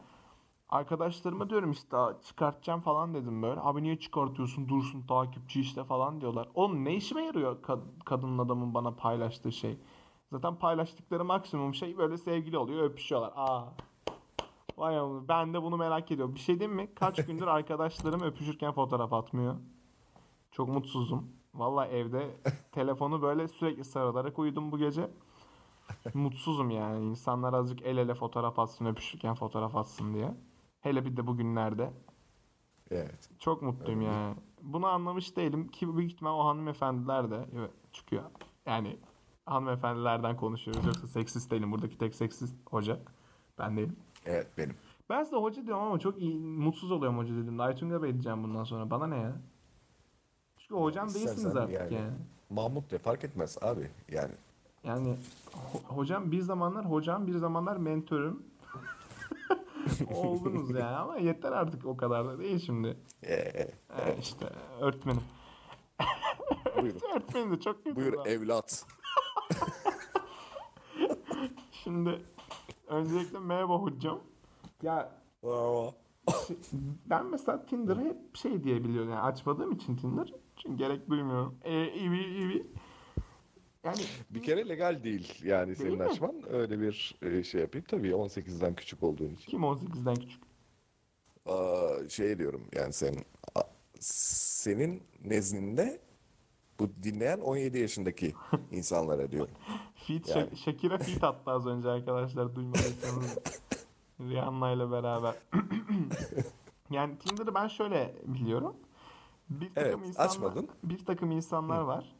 [SPEAKER 1] Arkadaşlarıma diyorum işte "Aa, çıkartacağım falan dedim böyle. Abi niye çıkartıyorsun dursun takipçi işte falan diyorlar. Oğlum ne işime yarıyor kad- kadının adamın bana paylaştığı şey. Zaten paylaştıkları maksimum şey böyle sevgili oluyor öpüşüyorlar. Aa. Vay amına ben de bunu merak ediyorum. Bir şey diyeyim mi? Kaç gündür arkadaşlarım öpüşürken fotoğraf atmıyor. Çok mutsuzum. Vallahi evde telefonu böyle sürekli sarılarak uyudum bu gece. Mutsuzum yani. İnsanlar azıcık el ele fotoğraf atsın, öpüşürken fotoğraf atsın diye. Hele bir de bugünlerde.
[SPEAKER 2] Evet.
[SPEAKER 1] Çok mutluyum yani. Bunu anlamış değilim ki büyük ihtimal o hanımefendiler de evet, çıkıyor. Yani hanımefendilerden konuşuyoruz. Yoksa seksist değilim. Buradaki tek seksist hoca. Ben değilim.
[SPEAKER 2] Evet benim.
[SPEAKER 1] Ben size hoca diyorum ama çok iyi, mutsuz oluyorum hoca dediğimde. Aytunga Bey diyeceğim bundan sonra. Bana ne ya? Çünkü hocam değilsiniz
[SPEAKER 2] İstersen
[SPEAKER 1] artık yani.
[SPEAKER 2] yani. Mahmut de fark etmez abi. Yani
[SPEAKER 1] Yani ho- hocam bir zamanlar hocam bir zamanlar mentörüm. oldunuz yani ama yeter artık o kadar da değil şimdi.
[SPEAKER 2] Ee,
[SPEAKER 1] Ee, işte öğretmenim.
[SPEAKER 2] buyur.
[SPEAKER 1] Öğretmenim de çok kötü.
[SPEAKER 2] Buyur evlat.
[SPEAKER 1] Şimdi öncelikle merhaba hocam. Ya ben mesela Tinder'ı hep şey diye biliyorum yani açmadığım için Tinder. Çünkü gerek duymuyorum. E, ivi ivi. Yani
[SPEAKER 2] Bir kere legal değil yani senin
[SPEAKER 1] mi?
[SPEAKER 2] açman. Öyle bir e, şey yapayım. Tabii 18'den küçük olduğun için.
[SPEAKER 1] kim 18'den küçük?
[SPEAKER 2] Aa, şey diyorum yani sen senin nezdinde bu dinleyen 17 yaşındaki insanlara diyorum.
[SPEAKER 1] Feat,
[SPEAKER 2] Yani.
[SPEAKER 1] Shakira feat attı az önce arkadaşlar duymadıysanız. Rihanna ile beraber. yani Tinder'ı ben şöyle biliyorum. Bir takım
[SPEAKER 2] Evet,
[SPEAKER 1] insanlar,
[SPEAKER 2] açmadın.
[SPEAKER 1] Bir takım insanlar var.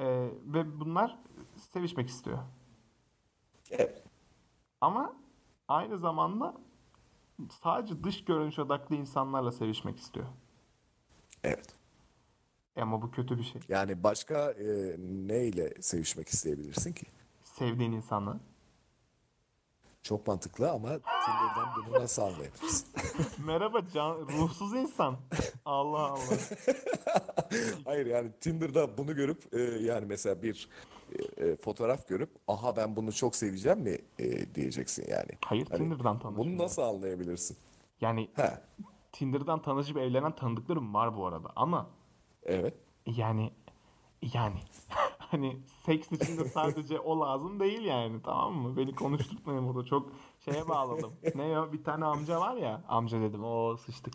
[SPEAKER 1] Ee, ve bunlar sevişmek istiyor.
[SPEAKER 2] Evet.
[SPEAKER 1] Ama aynı zamanda sadece dış görünüş odaklı insanlarla sevişmek istiyor.
[SPEAKER 2] Evet.
[SPEAKER 1] E Ama bu kötü bir şey.
[SPEAKER 2] Yani başka e, neyle sevişmek isteyebilirsin ki?
[SPEAKER 1] Sevdiğin insanla.
[SPEAKER 2] Çok mantıklı ama Tinder'dan bunu nasıl anlayabilirsin?
[SPEAKER 1] Merhaba can, ruhsuz insan. Allah Allah.
[SPEAKER 2] Hayır yani Tinder'da bunu görüp e, yani mesela bir e, e, fotoğraf görüp aha ben bunu çok seveceğim mi e, diyeceksin yani.
[SPEAKER 1] Hayır
[SPEAKER 2] Hani
[SPEAKER 1] Tinder'dan tanışıyor.
[SPEAKER 2] Bunu nasıl anlayabilirsin?
[SPEAKER 1] Yani
[SPEAKER 2] Ha,
[SPEAKER 1] Tinder'dan tanışıp evlenen tanıdıklarım var bu arada ama
[SPEAKER 2] evet.
[SPEAKER 1] yani yani hani seks için de sadece o lazım değil yani tamam mı? Beni konuşturtmayın burada çok şeye bağladım. ne o bir tane amca var ya amca dedim o sıçtık.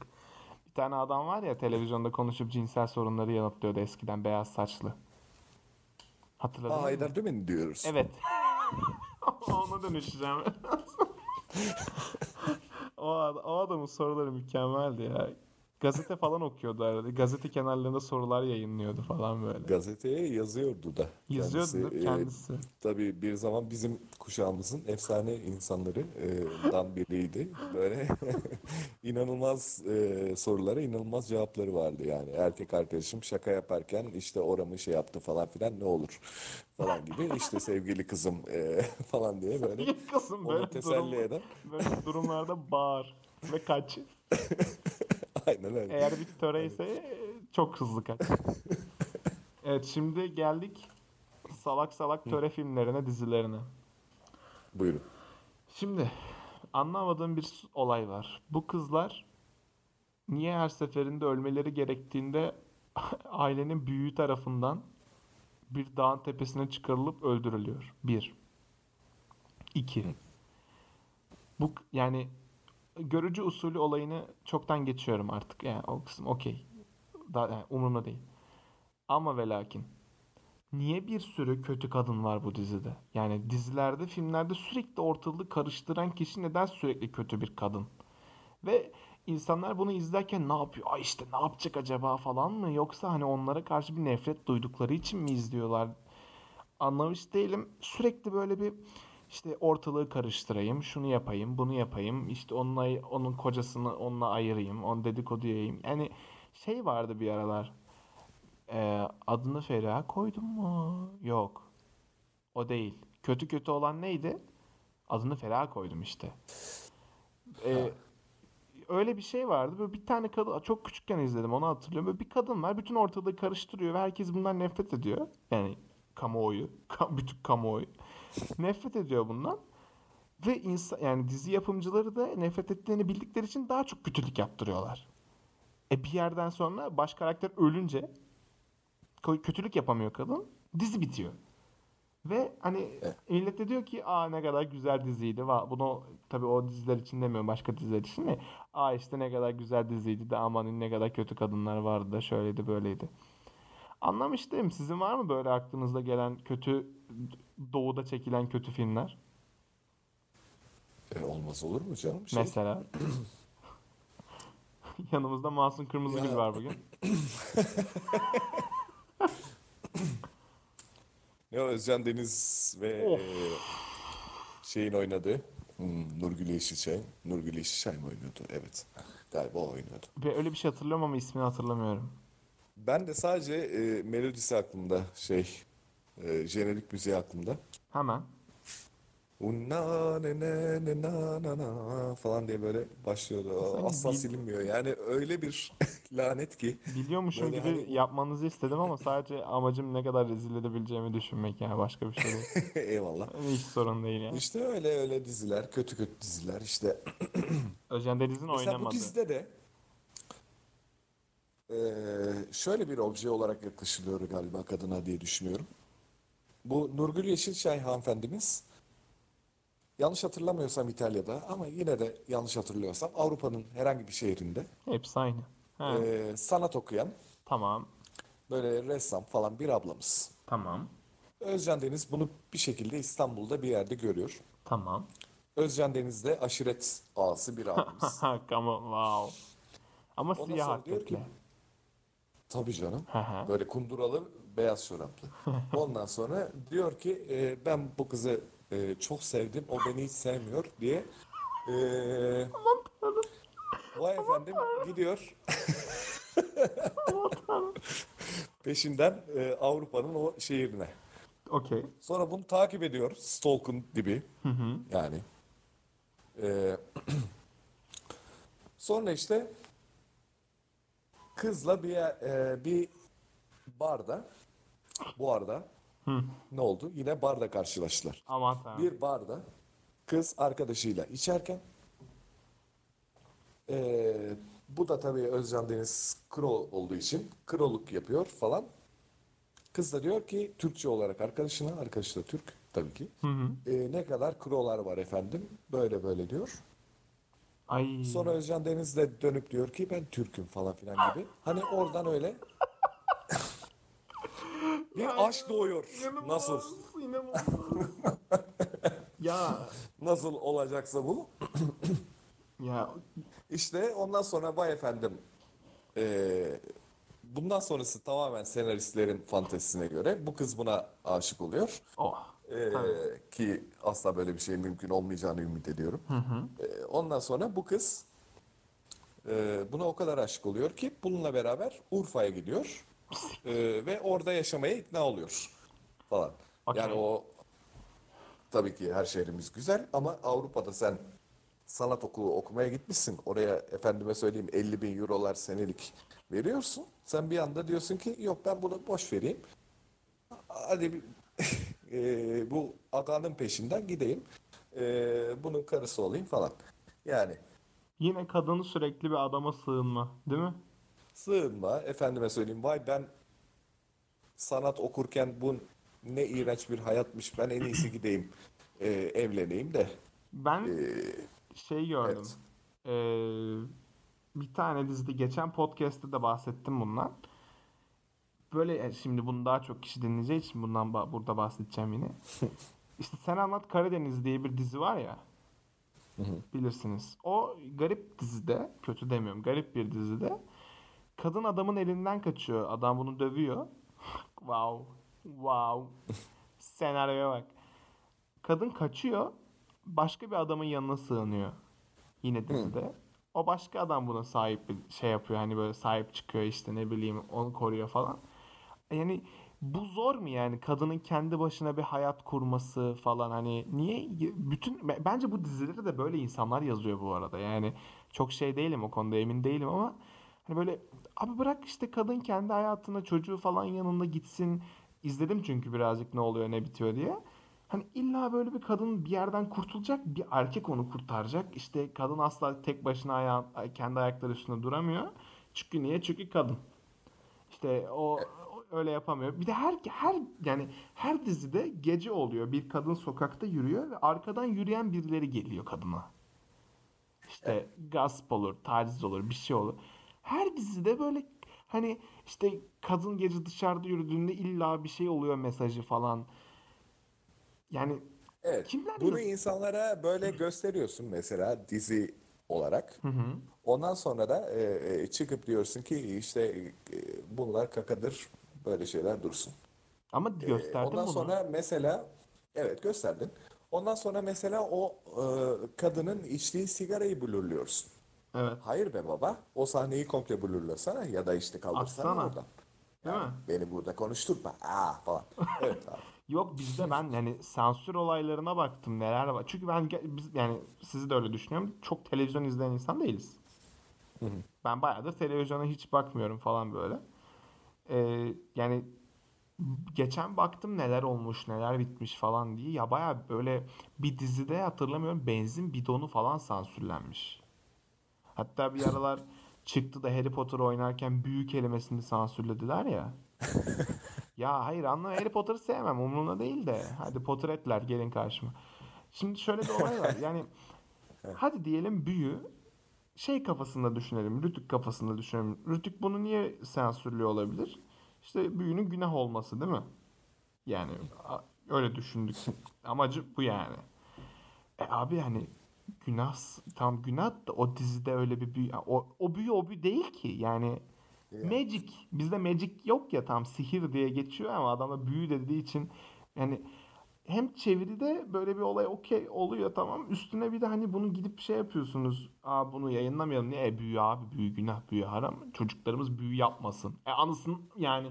[SPEAKER 1] Bir tane adam var ya televizyonda konuşup cinsel sorunları yanıtlıyordu eskiden beyaz saçlı. Hatırladın
[SPEAKER 2] Aa,
[SPEAKER 1] mı?
[SPEAKER 2] Haydar Dümen diyoruz.
[SPEAKER 1] Evet. Ona dönüşeceğim. o, ad- o adamın soruları mükemmeldi ya. Gazete falan okuyordu arada. Gazete kenarlarında sorular yayınlıyordu falan böyle.
[SPEAKER 2] Gazeteye yazıyordu da.
[SPEAKER 1] Yazıyordu
[SPEAKER 2] Kendisi, e,
[SPEAKER 1] kendisi?
[SPEAKER 2] Tabii bir zaman bizim kuşağımızın efsane insanlarından biriydi. Böyle inanılmaz e, sorulara inanılmaz cevapları vardı yani. Erkek arkadaşım şaka yaparken işte oramı şey yaptı falan filan ne olur falan gibi. İşte sevgili kızım e, falan diye böyle
[SPEAKER 1] Yakasın
[SPEAKER 2] onu
[SPEAKER 1] böyle,
[SPEAKER 2] teselli
[SPEAKER 1] durum,
[SPEAKER 2] eden.
[SPEAKER 1] böyle durumlarda bağır ve kaç.
[SPEAKER 2] Aynen öyle.
[SPEAKER 1] Eğer bir töre ise çok hızlı kaç. Evet şimdi geldik salak salak töre filmlerine, dizilerine.
[SPEAKER 2] Buyurun.
[SPEAKER 1] Şimdi anlamadığım bir olay var. Bu kızlar niye her seferinde ölmeleri gerektiğinde ailenin büyüğü tarafından bir dağın tepesine çıkarılıp öldürülüyor? Bir. İki. Bu yani görücü usulü olayını çoktan geçiyorum artık. Yani o kısım okey. Daha yani umurumda değil. Ama ve lakin Niye bir sürü kötü kadın var bu dizide? Yani dizilerde, filmlerde sürekli ortalığı karıştıran kişi neden sürekli kötü bir kadın? Ve insanlar bunu izlerken ne yapıyor? Ay işte ne yapacak acaba falan mı? Yoksa hani onlara karşı bir nefret duydukları için mi izliyorlar? Anlamış değilim. Sürekli böyle bir işte ortalığı karıştırayım, şunu yapayım, bunu yapayım, işte onunla, onun kocasını onunla ayırayım, onu dedikodu yayayım. Yani şey vardı bir aralar. Ee, adını Feriha koydum mu? Yok. O değil. Kötü kötü olan neydi? Adını Feriha koydum işte. Ee, öyle bir şey vardı. Böyle bir tane kadın çok küçükken izledim onu hatırlıyorum. Böyle bir kadın var bütün ortalığı karıştırıyor ve herkes bundan nefret ediyor. Yani kamuoyu, ka- bütün kamuoyu nefret ediyor bundan. Ve insan yani dizi yapımcıları da nefret ettiğini bildikleri için daha çok kötülük yaptırıyorlar. E bir yerden sonra baş karakter ölünce kötülük yapamıyor kadın. Dizi bitiyor. Ve hani millet de diyor ki aa ne kadar güzel diziydi. Bunu tabii o diziler için demiyorum başka diziler için de. Aa işte ne kadar güzel diziydi de amanın ne kadar kötü kadınlar vardı da şöyleydi böyleydi. Anlamış değilim. Sizin var mı böyle aklınızda gelen kötü doğuda çekilen kötü filmler?
[SPEAKER 2] E, olmaz olur mu canım? Şey,
[SPEAKER 1] Mesela. Yanımızda Masum Kırmızıgül
[SPEAKER 2] Ya.
[SPEAKER 1] var bugün.
[SPEAKER 2] Ne o, Özcan Deniz ve
[SPEAKER 1] Of.
[SPEAKER 2] e, şeyin oynadığı hmm, Nurgül Yeşilçay. Nurgül Yeşilçay mı oynuyordu? Evet. Galiba o oynuyordu.
[SPEAKER 1] Ve öyle bir şey hatırlıyorum ama ismini hatırlamıyorum.
[SPEAKER 2] Ben de sadece e, melodisi aklımda şey e, jenerik müziği aklımda.
[SPEAKER 1] Hemen.
[SPEAKER 2] Unna ne ne ne na na na falan diye böyle başlıyordu. Asla
[SPEAKER 1] bil-
[SPEAKER 2] silinmiyor. Yani öyle bir lanet ki.
[SPEAKER 1] Biliyormuşum
[SPEAKER 2] Böyle
[SPEAKER 1] gibi
[SPEAKER 2] hani-
[SPEAKER 1] yapmanızı istedim ama sadece amacım ne kadar rezil edebileceğimi düşünmek yani başka bir şey değil.
[SPEAKER 2] Eyvallah.
[SPEAKER 1] Hiç sorun değil yani.
[SPEAKER 2] İşte öyle öyle diziler, kötü kötü diziler işte.
[SPEAKER 1] Özcan Deniz'in
[SPEAKER 2] Mesela bu dizide de eee, şöyle bir obje olarak yaklaşılıyor galiba kadına diye düşünüyorum. Bu Nurgül Yeşilçay hanımefendimiz yanlış hatırlamıyorsam İtalya'da ama yine de yanlış hatırlıyorsam Avrupa'nın herhangi bir şehrinde
[SPEAKER 1] Hepsi aynı. Ha,
[SPEAKER 2] eee, sanat okuyan
[SPEAKER 1] tamam.
[SPEAKER 2] böyle ressam falan bir ablamız.
[SPEAKER 1] Tamam.
[SPEAKER 2] Özcan Deniz bunu bir şekilde İstanbul'da bir yerde görüyor.
[SPEAKER 1] Tamam.
[SPEAKER 2] Özcan Deniz de aşiret ağası bir abimiz.
[SPEAKER 1] On, wow. Ama
[SPEAKER 2] Ondan
[SPEAKER 1] siyah
[SPEAKER 2] sonra diyor ki-
[SPEAKER 1] atletle.
[SPEAKER 2] Tabii canım. Böyle kunduralı beyaz çoraplı. Ondan sonra diyor ki e, ben bu kızı e, çok sevdim. O beni hiç sevmiyor diye. E, vay efendim gidiyor. Peşinden e, Avrupa'nın o şehrine.
[SPEAKER 1] Okey.
[SPEAKER 2] Sonra bunu takip ediyor. Stalk'un dibi. Yani. E, sonra işte kızla bir e, bir barda bu arada ne oldu? Yine barda karşılaştılar.
[SPEAKER 1] Aman tanrım.
[SPEAKER 2] Bir barda kız arkadaşıyla içerken e, bu da tabii Özcan Deniz kro olduğu için kroluk yapıyor falan. Kız da diyor ki Türkçe olarak arkadaşına, arkadaşı da Türk tabii ki. E, ne kadar krolar var efendim? Böyle böyle diyor.
[SPEAKER 1] Ay.
[SPEAKER 2] Sonra Özcan Deniz de dönüp diyor ki ben Türk'üm falan filan gibi. Hani oradan öyle bir aşk doğuyor. Nasıl?
[SPEAKER 1] İnanılmaz. ya
[SPEAKER 2] Nasıl olacaksa bu.
[SPEAKER 1] ya
[SPEAKER 2] İşte ondan sonra vay efendim eee, bundan sonrası tamamen senaristlerin fantezisine göre bu kız buna aşık oluyor.
[SPEAKER 1] oh.
[SPEAKER 2] Eee, ki asla böyle bir şey mümkün olmayacağını ümit ediyorum. Eee, ondan sonra bu kız eee, buna o kadar aşık oluyor ki bununla beraber Urfa'ya gidiyor Eee, ve orada yaşamaya ikna oluyor falan.
[SPEAKER 1] Okey.
[SPEAKER 2] Yani o tabii ki her şehrimiz güzel ama Avrupa'da sen sanat okulu okumaya gitmişsin. Oraya efendime söyleyeyim 50 bin eurolar senelik veriyorsun. Sen bir anda diyorsun ki yok ben bunu boş vereyim. Hadi eee, bu adanın peşinden gideyim. Eee, bunun karısı olayım falan. Yani
[SPEAKER 1] Yine kadını sürekli bir adama sığınma, değil mi?
[SPEAKER 2] Sığınma efendime söyleyeyim vay ben sanat okurken bu ne iğrenç bir hayatmış ben en iyisi gideyim eee, evleneyim de.
[SPEAKER 1] Ben
[SPEAKER 2] Eee,
[SPEAKER 1] şey gördüm. Ee, bir tane dizide geçen podcast'te de bahsettim bundan. Böyle e, şimdi bunu daha çok kişi dinleyeceği için bundan ba- burada bahsedeceğim yine. İşte Sen Anlat Karadeniz diye bir dizi var ya. Bilirsiniz. O garip dizide, kötü demiyorum, garip bir dizide kadın adamın elinden kaçıyor. Adam bunu dövüyor. Wow. Wow. Senaryoya bak. Kadın kaçıyor. Başka bir adamın yanına sığınıyor. Yine dizide. O başka adam buna sahip bir şey yapıyor. Hani böyle sahip çıkıyor işte ne bileyim onu koruyor falan. Yani bu zor mu yani kadının kendi başına bir hayat kurması falan hani niye bütün bence bu dizileri de böyle insanlar yazıyor bu arada. Yani çok şey değilim o konuda emin değilim ama hani böyle abi bırak işte kadın kendi hayatına çocuğu falan yanında gitsin. İzledim çünkü birazcık ne oluyor ne bitiyor diye. Hani illa böyle bir kadın bir yerden kurtulacak, bir erkek onu kurtaracak. İşte kadın asla tek başına ayağı, kendi ayakları üstünde duramıyor. Çünkü niye? Çünkü kadın. İşte o, o öyle yapamıyor. Bir de her her yani her dizide gece oluyor. Bir kadın sokakta yürüyor ve arkadan yürüyen birileri geliyor kadına. İşte gasp olur, taciz olur, bir şey olur. Her dizide böyle hani işte kadın gece dışarıda yürüdüğünde illa bir şey oluyor mesajı falan. Yani
[SPEAKER 2] Evet.
[SPEAKER 1] Kimler
[SPEAKER 2] Bunu
[SPEAKER 1] yaz-
[SPEAKER 2] insanlara böyle gösteriyorsun mesela dizi olarak. Ondan sonra da e, e, çıkıp diyorsun ki işte e, bunlar kakadır böyle şeyler dursun.
[SPEAKER 1] ama
[SPEAKER 2] E,
[SPEAKER 1] gösterdim
[SPEAKER 2] Ondan
[SPEAKER 1] bunu.
[SPEAKER 2] sonra mesela evet gösterdin. Ondan sonra mesela o e, kadının içtiği sigarayı blurluyorsun.
[SPEAKER 1] Evet.
[SPEAKER 2] Hayır be baba o sahneyi komple blurlasana ya da işte kaldırsana
[SPEAKER 1] Atsana.
[SPEAKER 2] oradan.
[SPEAKER 1] Değil mi?
[SPEAKER 2] Beni burada konuşturma. Aa falan. Evet abi.
[SPEAKER 1] Yok bizde ben yani sansür olaylarına baktım neler var. Çünkü ben biz, yani sizi de öyle düşünüyorum. Çok televizyon izleyen insan değiliz. Ben bayağıdır televizyona hiç bakmıyorum falan böyle. Ee, yani geçen baktım neler olmuş neler bitmiş falan diye. Ya bayağı böyle bir dizide hatırlamıyorum benzin bidonu falan sansürlenmiş. Hatta bir aralar çıktı da Harry Potter oynarken büyü kelimesini sansürlediler ya. Ya hayır anla Harry Potter'ı sevmem umurumda değil de. Hadi Potteretler gelin karşıma. Şimdi şöyle bir olay var. Yani hadi diyelim büyü şey kafasında düşünelim. Rütük kafasında düşünelim. Rütük bunu niye sansürlüyor olabilir? İşte büyünün günah olması değil mi? Yani öyle düşündük. Amacı bu yani. E abi hani günah tam günah da o dizide öyle bir büyü o, o büyü o büyü değil ki. Yani Magic. Bizde magic yok ya tam sihir diye geçiyor ama adamda büyü dediği için yani hem çeviride böyle bir olay okey oluyor tamam. Üstüne bir de hani bunu gidip şey yapıyorsunuz. Aa bunu yayınlamayalım. Niye? E, büyü abi büyü günah büyü haram. Çocuklarımız büyü yapmasın. E anısın yani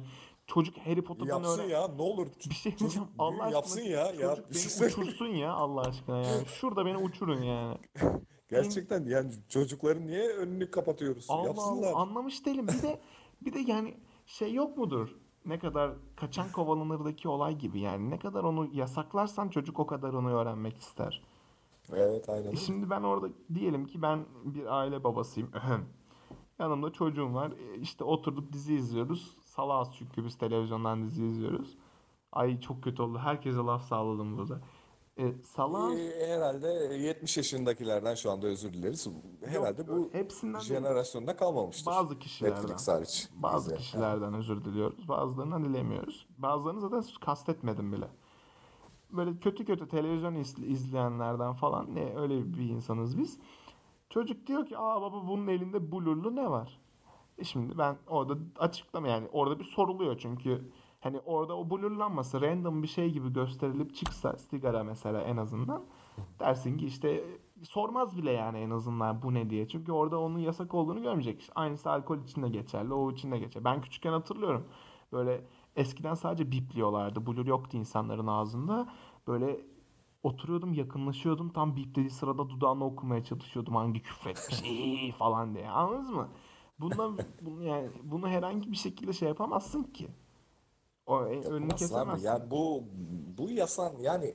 [SPEAKER 1] çocuk Harry Potter'dan
[SPEAKER 2] Yapsın
[SPEAKER 1] öğren.
[SPEAKER 2] ya ne olur.
[SPEAKER 1] Bir şey
[SPEAKER 2] Çocuk
[SPEAKER 1] diyeceğim. Allah aşkına
[SPEAKER 2] yapsın ya. ya
[SPEAKER 1] çocuk beni uçursun ya Allah aşkına yani. Şurada beni uçurun yani.
[SPEAKER 2] Gerçekten yani çocukların niye önünü kapatıyoruz?
[SPEAKER 1] Allah
[SPEAKER 2] Yapsınlar.
[SPEAKER 1] Allah anlamış değilim. Bir de bir de yani şey yok mudur? Ne kadar kaçan kovalanırdaki olay gibi yani. Ne kadar onu yasaklarsan çocuk o kadar onu öğrenmek ister.
[SPEAKER 2] Evet aynen.
[SPEAKER 1] E şimdi ben orada diyelim ki ben bir aile babasıyım. Yanımda çocuğum var. E İşte oturduk dizi izliyoruz. Salağız çünkü biz televizyondan dizi izliyoruz. Ay çok kötü oldu. Herkese laf sağladım burada. E, salağız.
[SPEAKER 2] Ee, herhalde 70 yaşındakilerden şu anda özür dileriz. Herhalde bu
[SPEAKER 1] hepsinden değil.
[SPEAKER 2] jenerasyonda kalmamıştır.
[SPEAKER 1] Bazı kişilerden.
[SPEAKER 2] Netflix hariç.
[SPEAKER 1] Bazı
[SPEAKER 2] Bizde.
[SPEAKER 1] kişilerden özür diliyoruz. Bazılarından dilemiyoruz. Bazılarını zaten kastetmedim bile. Böyle kötü kötü televizyon izle- izleyenlerden falan ne öyle bir insanız biz. Çocuk diyor ki aa baba bunun elinde blurlu ne var? E şimdi ben orada açıklama yani orada bir soruluyor çünkü hani orada o blurlanması random bir şey gibi gösterilip çıksa sigara mesela en azından dersin ki işte sormaz bile yani en azından bu ne diye. Çünkü orada onun yasak olduğunu görmeyecek. Aynısı alkol için de geçerli, o için de geçerli. Ben küçükken hatırlıyorum. Böyle eskiden sadece bipliyorlardı. Blur yoktu insanların ağzında. Böyle oturuyordum yakınlaşıyordum tam biplediği sırada dudağını okumaya çalışıyordum hangi küfretmiş falan diye anladınız mı? Bundan bunu yani bunu herhangi bir şekilde şey yapamazsın ki. O e, önünü kesemezsin.
[SPEAKER 2] Yani bu bu yasan yani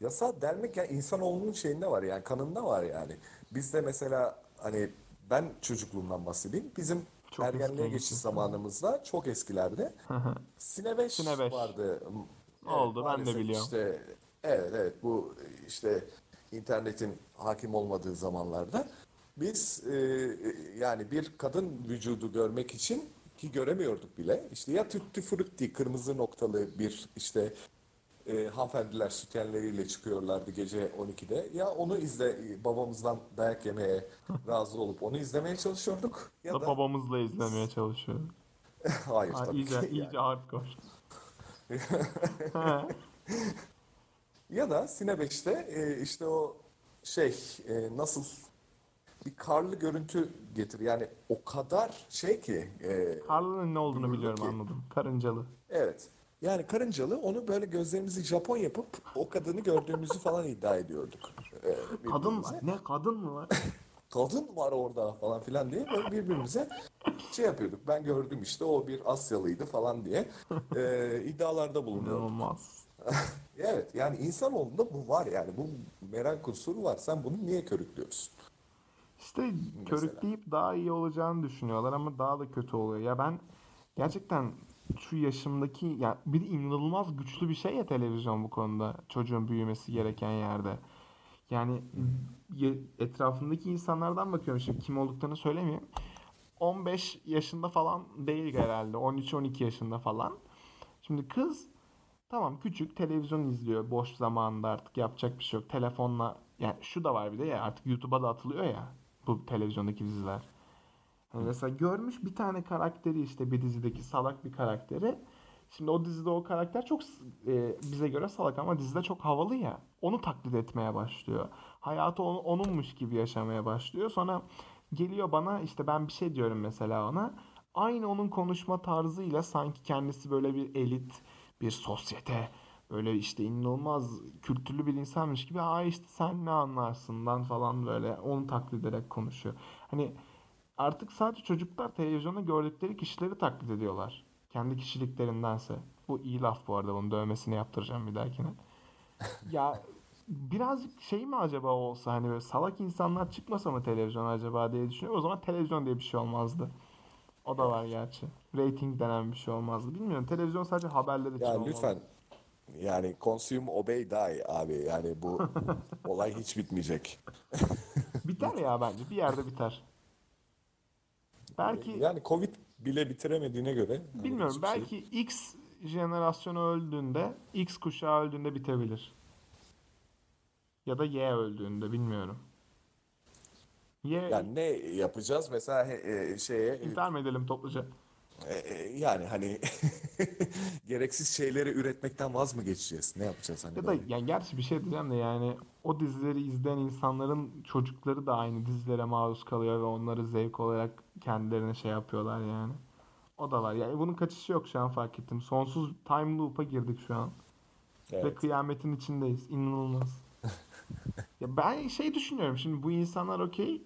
[SPEAKER 2] yasa delmek yani insanoğlunun şeyinde var yani kanında var yani. Bizde mesela hani ben çocukluğumdan bahsedeyim. Bizim
[SPEAKER 1] Çok
[SPEAKER 2] ergenliğe geçiş zamanımızda çok eskilerde Sine 5
[SPEAKER 1] Sine beş.
[SPEAKER 2] vardı.
[SPEAKER 1] Oldu, ben de biliyorum.
[SPEAKER 2] işte evet evet bu işte internetin hakim olmadığı zamanlarda biz e, yani bir kadın vücudu görmek için ki göremiyorduk bile işte ya tutti frutti kırmızı noktalı bir işte e, hanımefendiler sütyenleriyle çıkıyorlardı gece 12'de. Ya onu izle babamızdan dayak yemeye razı olup onu izlemeye çalışıyorduk ya
[SPEAKER 1] Da
[SPEAKER 2] da
[SPEAKER 1] babamızla izlemeye çalışıyor.
[SPEAKER 2] hayır
[SPEAKER 1] Ha,
[SPEAKER 2] tabii
[SPEAKER 1] iyice,
[SPEAKER 2] ki
[SPEAKER 1] iyice
[SPEAKER 2] yani.
[SPEAKER 1] hardcore. Ha,
[SPEAKER 2] Ya da Sine 5'te e, işte o şey e, nasıl bir karlı görüntü getir. Yani o kadar şey ki e,
[SPEAKER 1] Karlının ne olduğunu biliyorum
[SPEAKER 2] ki.
[SPEAKER 1] anladım. Karıncalı.
[SPEAKER 2] evet. Yani karıncalı onu böyle gözlerimizi Japon yapıp o kadını gördüğümüzü falan iddia ediyorduk. E,
[SPEAKER 1] Kadın var. Ne kadın mı var?
[SPEAKER 2] Kadın var orada falan filan diye böyle birbirimize şey yapıyorduk. Ben gördüm işte o bir Asyalıydı falan diye e, iddialarda bulunuyorduk.
[SPEAKER 1] İnanılmaz.
[SPEAKER 2] Evet yani insanoğlunda bu var yani bu merak unsuru var. Sen bunu niye körüklüyorsun?
[SPEAKER 1] İşte körükleyip daha iyi olacağını düşünüyorlar ama daha da kötü oluyor. Ya ben gerçekten şu yaşımdaki ya bir inanılmaz güçlü bir şey ya televizyon bu konuda. Çocuğun büyümesi gereken yerde. Yani ya- etrafındaki insanlardan bakıyorum şimdi kim olduklarını söylemeyeyim. 15 yaşında falan değil herhalde. 13-12 yaşında falan. Şimdi kız tamam küçük televizyon izliyor boş zamanında artık yapacak bir şey yok. Telefonla yani şu da var bir de ya artık YouTube'a da atılıyor ya bu televizyondaki diziler. Hani mesela görmüş bir tane karakteri işte bir dizideki salak bir karakteri. Şimdi o dizide o karakter çok e, bize göre salak ama dizide çok havalı ya. Onu taklit etmeye başlıyor. Hayatı onu, onunmuş gibi yaşamaya başlıyor. Sonra geliyor bana işte ben bir şey diyorum mesela ona. Aynı onun konuşma tarzıyla sanki kendisi böyle bir elit, bir sosyete, öyle işte inanılmaz kültürlü bir insanmış gibi aa işte sen ne anlarsından falan böyle onu taklit ederek konuşuyor. Hani artık sadece çocuklar televizyonda gördükleri kişileri taklit ediyorlar. Kendi kişiliklerindense. Bu iyi laf bu arada bunun dövmesini yaptıracağım bir dahakine. Ya birazcık şey mi acaba olsa hani böyle salak insanlar çıkmasa mı televizyon acaba diye düşünüyorum. O zaman televizyon diye bir şey olmazdı. O da var gerçi. Rating denen bir şey olmazdı. Bilmiyorum televizyon sadece haberler için
[SPEAKER 2] Ya
[SPEAKER 1] olmalı.
[SPEAKER 2] lütfen yani consume obey die abi yani bu olay hiç bitmeyecek.
[SPEAKER 1] Biter ya bence. Bir yerde biter. Belki
[SPEAKER 2] Yani Covid bile bitiremediğine göre hani
[SPEAKER 1] bilmiyorum
[SPEAKER 2] şey-
[SPEAKER 1] belki X jenerasyonu öldüğünde X kuşağı öldüğünde bitebilir. Ya da Y öldüğünde bilmiyorum. Y
[SPEAKER 2] yani ne yapacağız mesela he- e, şeye
[SPEAKER 1] intihar mı edelim topluca?
[SPEAKER 2] E, e, yani hani gereksiz şeyleri üretmekten vaz mı geçeceğiz? Ne yapacağız hani
[SPEAKER 1] Ya da
[SPEAKER 2] böyle?
[SPEAKER 1] yani gerçi bir şey diyeceğim de yani o dizileri izleyen insanların çocukları da aynı dizilere maruz kalıyor ve onları zevk olarak kendilerine şey yapıyorlar yani. O da var. Yani bunun kaçışı yok şu an fark ettim. Sonsuz time loop'a girdik şu an. Ve
[SPEAKER 2] Evet.
[SPEAKER 1] kıyametin içindeyiz. İnanılmaz. ya ben şey düşünüyorum şimdi bu insanlar okey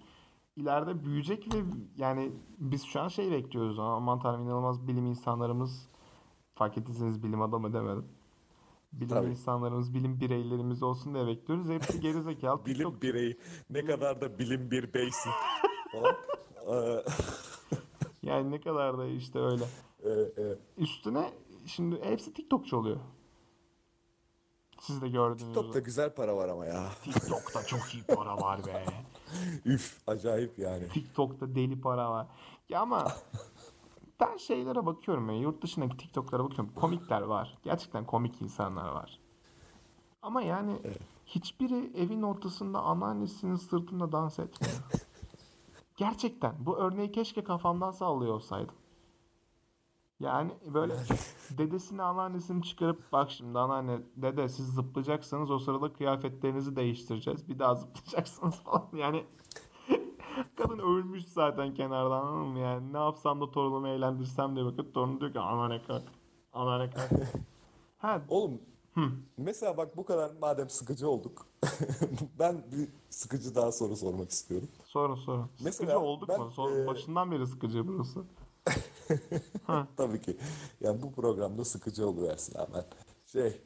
[SPEAKER 1] ileride büyüyecek ve yani biz şu an şey bekliyoruz. Aman tanrım inanılmaz bilim insanlarımız fark ettiyseniz bilim adamı demedim. Bilim
[SPEAKER 2] Tabii.
[SPEAKER 1] insanlarımız, bilim bireylerimiz olsun diye bekliyoruz. Hepsi gerizekalı.
[SPEAKER 2] Bilim
[SPEAKER 1] TikTok-
[SPEAKER 2] bireyi ne kadar da bilim bir beysin. Ee,
[SPEAKER 1] Yani ne kadar da işte öyle.
[SPEAKER 2] e, e,
[SPEAKER 1] Üstüne şimdi hepsi TikTokçu oluyor. Siz de gördünüz.
[SPEAKER 2] TikTok'ta güzel para var ama ya.
[SPEAKER 1] TikTok'ta çok iyi para var be.
[SPEAKER 2] Üf acayip yani.
[SPEAKER 1] TikTok'ta deli para var. Ya ama ben şeylere bakıyorum ya. Yurt dışındaki TikTok'lara bakıyorum. Komikler var. Gerçekten komik insanlar var. Ama yani hiçbiri evin ortasında anneannesinin sırtında dans etmiyor. Gerçekten. Bu örneği keşke kafamdan sallıyor olsaydım. Yani böyle dedesini anneannesini çıkarıp bak şimdi anneanne dede siz zıplayacaksanız o sırada kıyafetlerinizi değiştireceğiz. Bir daha zıplayacaksınız falan. Yani kadın ölmüş zaten kenardan anladın mı? Yani ne yapsam da torunumu eğlendirsem diye bakıp torunu diyor ki anneanne kalk. Anneanne kalk. Ha
[SPEAKER 2] Oğlum mesela bak bu kadar madem sıkıcı olduk. ben bir sıkıcı daha soru sormak istiyorum.
[SPEAKER 1] sorun sorun. Sıkıcı
[SPEAKER 2] Mesela
[SPEAKER 1] olduk
[SPEAKER 2] ben,
[SPEAKER 1] mu? Son,
[SPEAKER 2] e,
[SPEAKER 1] başından beri sıkıcı burası.
[SPEAKER 2] Tabii ki. Yani bu programda sıkıcı oluversin hemen. Şey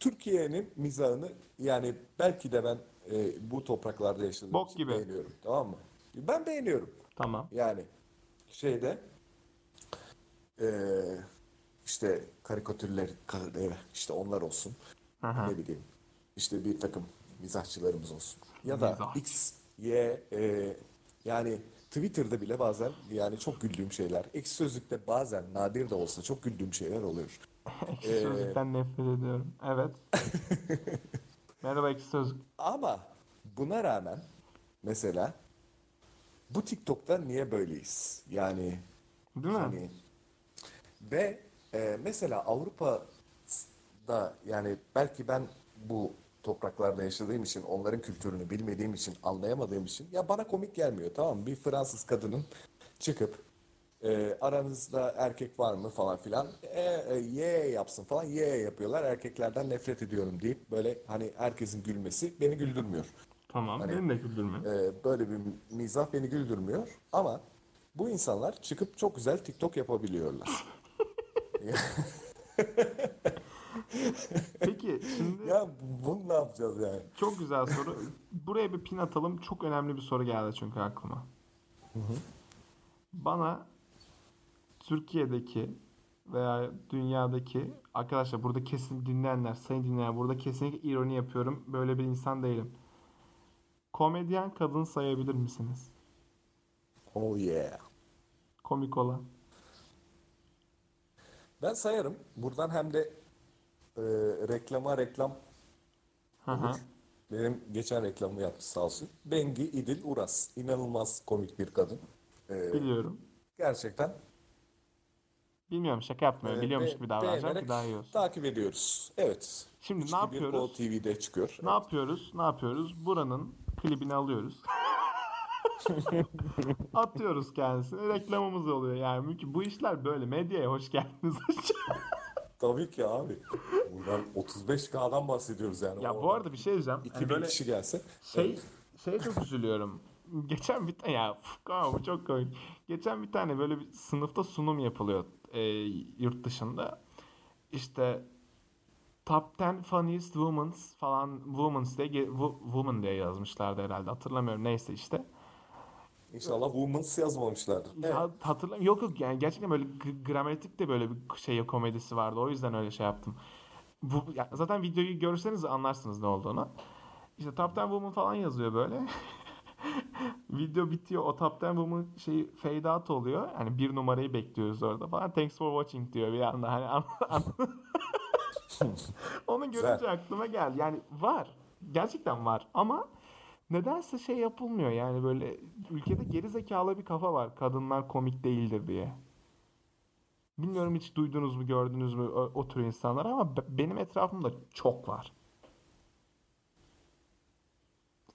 [SPEAKER 2] Türkiye'nin mizahını yani belki de ben e, bu topraklarda yaşadığım
[SPEAKER 1] Bok
[SPEAKER 2] için
[SPEAKER 1] gibi.
[SPEAKER 2] beğeniyorum. Tamam mı? Ben beğeniyorum.
[SPEAKER 1] Tamam.
[SPEAKER 2] Yani şeyde eee işte karikatürler ka- e, işte onlar olsun.
[SPEAKER 1] Hı.
[SPEAKER 2] Ne bileyim işte bir takım mizahçılarımız olsun. Ya da
[SPEAKER 1] Mizah.
[SPEAKER 2] X, Y e, yani Twitter'da bile bazen yani çok güldüğüm şeyler. Ekşi Sözlük'te bazen nadir de olsa çok güldüğüm şeyler oluyor.
[SPEAKER 1] Ekşi
[SPEAKER 2] Ee,
[SPEAKER 1] Sözlük'ten nefret ediyorum. Evet. Merhaba Ekşi Sözlük.
[SPEAKER 2] Ama buna rağmen mesela bu TikTok'ta niye böyleyiz? Yani
[SPEAKER 1] Değil mi?
[SPEAKER 2] Hani ve e, mesela Avrupa'da yani belki ben bu topraklarda yaşadığım için onların kültürünü bilmediğim için anlayamadığım için ya bana komik gelmiyor tamam mı? Bir Fransız kadının çıkıp e, aranızda erkek var mı falan filan e, e, ye yapsın falan ye yapıyorlar erkeklerden nefret ediyorum deyip böyle hani herkesin gülmesi beni güldürmüyor.
[SPEAKER 1] Tamam.
[SPEAKER 2] Hani-
[SPEAKER 1] Beni de güldürme.
[SPEAKER 2] Ee, böyle bir mizah beni güldürmüyor ama bu insanlar çıkıp çok güzel TikTok yapabiliyorlar.
[SPEAKER 1] Peki şimdi
[SPEAKER 2] ya bunu ne yapacağız yani?
[SPEAKER 1] çok güzel soru. Buraya bir pin atalım. Çok önemli bir soru geldi çünkü aklıma. Bana Türkiye'deki veya dünyadaki arkadaşlar burada kesin dinleyenler, sayın dinleyenler burada kesinlikle ironi yapıyorum. Böyle bir insan değilim. Komedyen kadın sayabilir misiniz?
[SPEAKER 2] Oh yeah.
[SPEAKER 1] Komik olan.
[SPEAKER 2] Ben sayarım. Buradan hem de e, reklama reklam
[SPEAKER 1] Hı hı.
[SPEAKER 2] benim geçen reklamı yaptı sağ olsun. Bengi İdil Uras. İnanılmaz komik bir kadın. Ee,
[SPEAKER 1] Biliyorum.
[SPEAKER 2] gerçekten.
[SPEAKER 1] Bilmiyorum şaka yapmıyorum.
[SPEAKER 2] e,
[SPEAKER 1] Biliyormuş
[SPEAKER 2] be-
[SPEAKER 1] gibi davranacağım ki daha iyi olsun.
[SPEAKER 2] takip ediyoruz. Evet.
[SPEAKER 1] Şimdi ne yapıyoruz?
[SPEAKER 2] Kol TV'de çıkıyor.
[SPEAKER 1] Ne yapıyoruz? Ne yapıyoruz? Buranın klibini alıyoruz. Atıyoruz kendisine. Reklamımız oluyor yani. Mümkün. Bu işler böyle. Medyaya hoş geldiniz.
[SPEAKER 3] Tabii ki abi. Buradan 35K'dan bahsediyoruz yani.
[SPEAKER 1] Ya bu
[SPEAKER 3] Oradan
[SPEAKER 1] arada bir şey diyeceğim. Hani
[SPEAKER 3] 2000
[SPEAKER 1] böyle
[SPEAKER 3] kişi gelse.
[SPEAKER 1] şey şey çok üzülüyorum. Geçen bir tane ya bu çok komik. Geçen bir tane böyle bir sınıfta sunum yapılıyor e, yurt dışında. İşte Top 10 Funniest Women falan Women's diye Woman diye yazmışlardı herhalde. Hatırlamıyorum. Neyse işte.
[SPEAKER 3] İnşallah Women's yazmamışlardır. Evet.
[SPEAKER 1] Ya hatırlamıyorum. Yok yok yani gerçekten böyle gramatik de böyle bir şey komedisi vardı. O yüzden öyle şey yaptım. Bu, ya zaten videoyu görürseniz anlarsınız ne olduğunu. İşte Top 10 Woman falan yazıyor böyle. Video bitiyor. O Top 10 Woman şey fade out oluyor. Yani bir numarayı bekliyoruz orada falan. Thanks for watching diyor bir anda. Hani an- an- Onu görünce
[SPEAKER 3] Güzel.
[SPEAKER 1] aklıma geldi. Yani var. Gerçekten var. Ama nedense şey yapılmıyor. Yani böyle ülkede geri zekalı bir kafa var. Kadınlar komik değildir diye. Bilmiyorum hiç duydunuz mu, gördünüz mü o, o tür insanlar ama be- benim etrafımda çok var.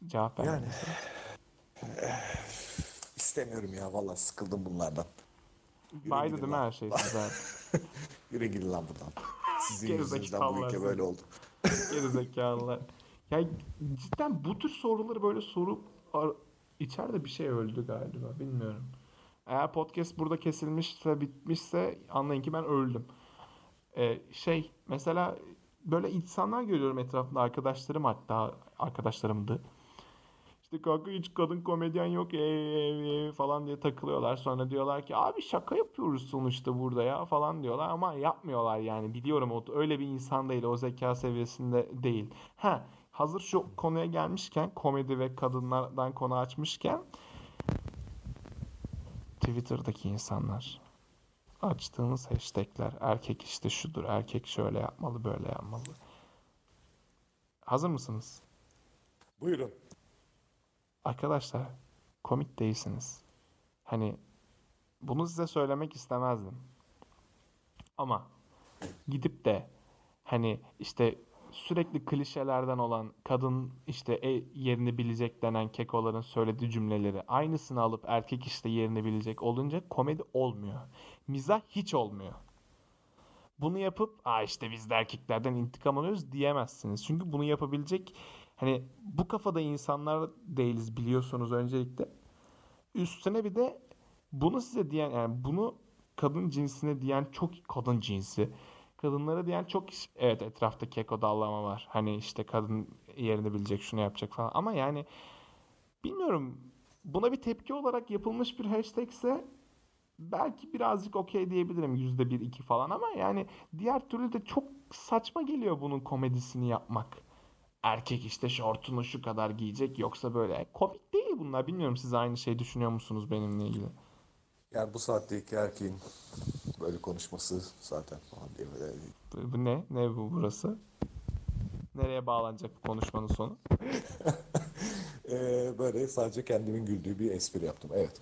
[SPEAKER 1] Cevap ver.
[SPEAKER 3] Yani istemiyorum ya vallahi sıkıldım bunlardan.
[SPEAKER 1] Baydı değil mi her şey size?
[SPEAKER 3] Yürü gidin lan buradan. Sizin
[SPEAKER 1] Gerizekalılar
[SPEAKER 3] yüzünüzden bu ülke böyle oldu.
[SPEAKER 1] Geri zekalılar. Ya cidden bu tür soruları böyle sorup içeride bir şey öldü galiba bilmiyorum. Eğer podcast burada kesilmişse bitmişse anlayın ki ben öldüm. Ee, şey mesela böyle insanlar görüyorum etrafımda arkadaşlarım hatta arkadaşlarımdı. İşte kanka hiç kadın komedyen yok ee, ee falan diye takılıyorlar. Sonra diyorlar ki abi şaka yapıyoruz sonuçta burada ya falan diyorlar ama yapmıyorlar yani. Biliyorum o öyle bir insan değil o zeka seviyesinde değil. Ha hazır şu konuya gelmişken komedi ve kadınlardan konu açmışken Twitter'daki insanlar açtığınız hashtagler erkek işte şudur erkek şöyle yapmalı böyle yapmalı. Hazır mısınız?
[SPEAKER 3] Buyurun.
[SPEAKER 1] Arkadaşlar komik değilsiniz. Hani bunu size söylemek istemezdim. Ama gidip de hani işte sürekli klişelerden olan kadın işte e, yerini bilecek denen kekoların söylediği cümleleri aynısını alıp erkek işte yerini bilecek olunca komedi olmuyor. Mizah hiç olmuyor. Bunu yapıp Aa işte biz de erkeklerden intikam alıyoruz diyemezsiniz. Çünkü bunu yapabilecek hani bu kafada insanlar değiliz biliyorsunuz öncelikle. Üstüne bir de bunu size diyen yani bunu kadın cinsine diyen çok kadın cinsi kadınlara diyen çok iş- evet etrafta keko dallama var. Hani işte kadın yerini bilecek şunu yapacak falan ama yani bilmiyorum buna bir tepki olarak yapılmış bir hashtagse belki birazcık okey diyebilirim yüzde bir iki falan ama yani diğer türlü de çok saçma geliyor bunun komedisini yapmak. Erkek işte şortunu şu kadar giyecek yoksa böyle komik değil bunlar. Bilmiyorum siz aynı şey düşünüyor musunuz benimle ilgili?
[SPEAKER 3] Yani bu saatteki erkeğin böyle konuşması zaten falan diye böyle
[SPEAKER 1] Bu, bu ne? Ne bu burası? Nereye bağlanacak bu konuşmanın sonu?
[SPEAKER 3] Ee, böyle sadece kendimin güldüğü bir espri yaptım. Evet.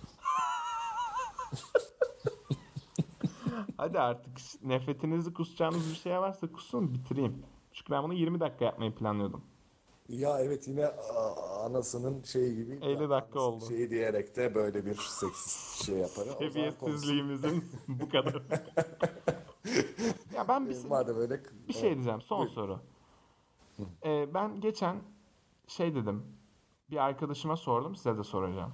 [SPEAKER 1] Hadi artık nefretinizi kusacağınız bir şey varsa kusun bitireyim. Çünkü ben bunu 20 dakika yapmayı planlıyordum.
[SPEAKER 3] Ya evet yine anasının şeyi gibi
[SPEAKER 1] 50 dakika oldu.
[SPEAKER 3] Şeyi diyerek de böyle bir seksist şey yapar. O zaman konusu-
[SPEAKER 1] Seviyesizliğimizin bu kadar. ya ben bir,
[SPEAKER 3] Madem öyle
[SPEAKER 1] bir şey diyeceğim. Son
[SPEAKER 3] Buyur.
[SPEAKER 1] soru. Ee, ben geçen şey dedim. Bir arkadaşıma sordum. Size de soracağım.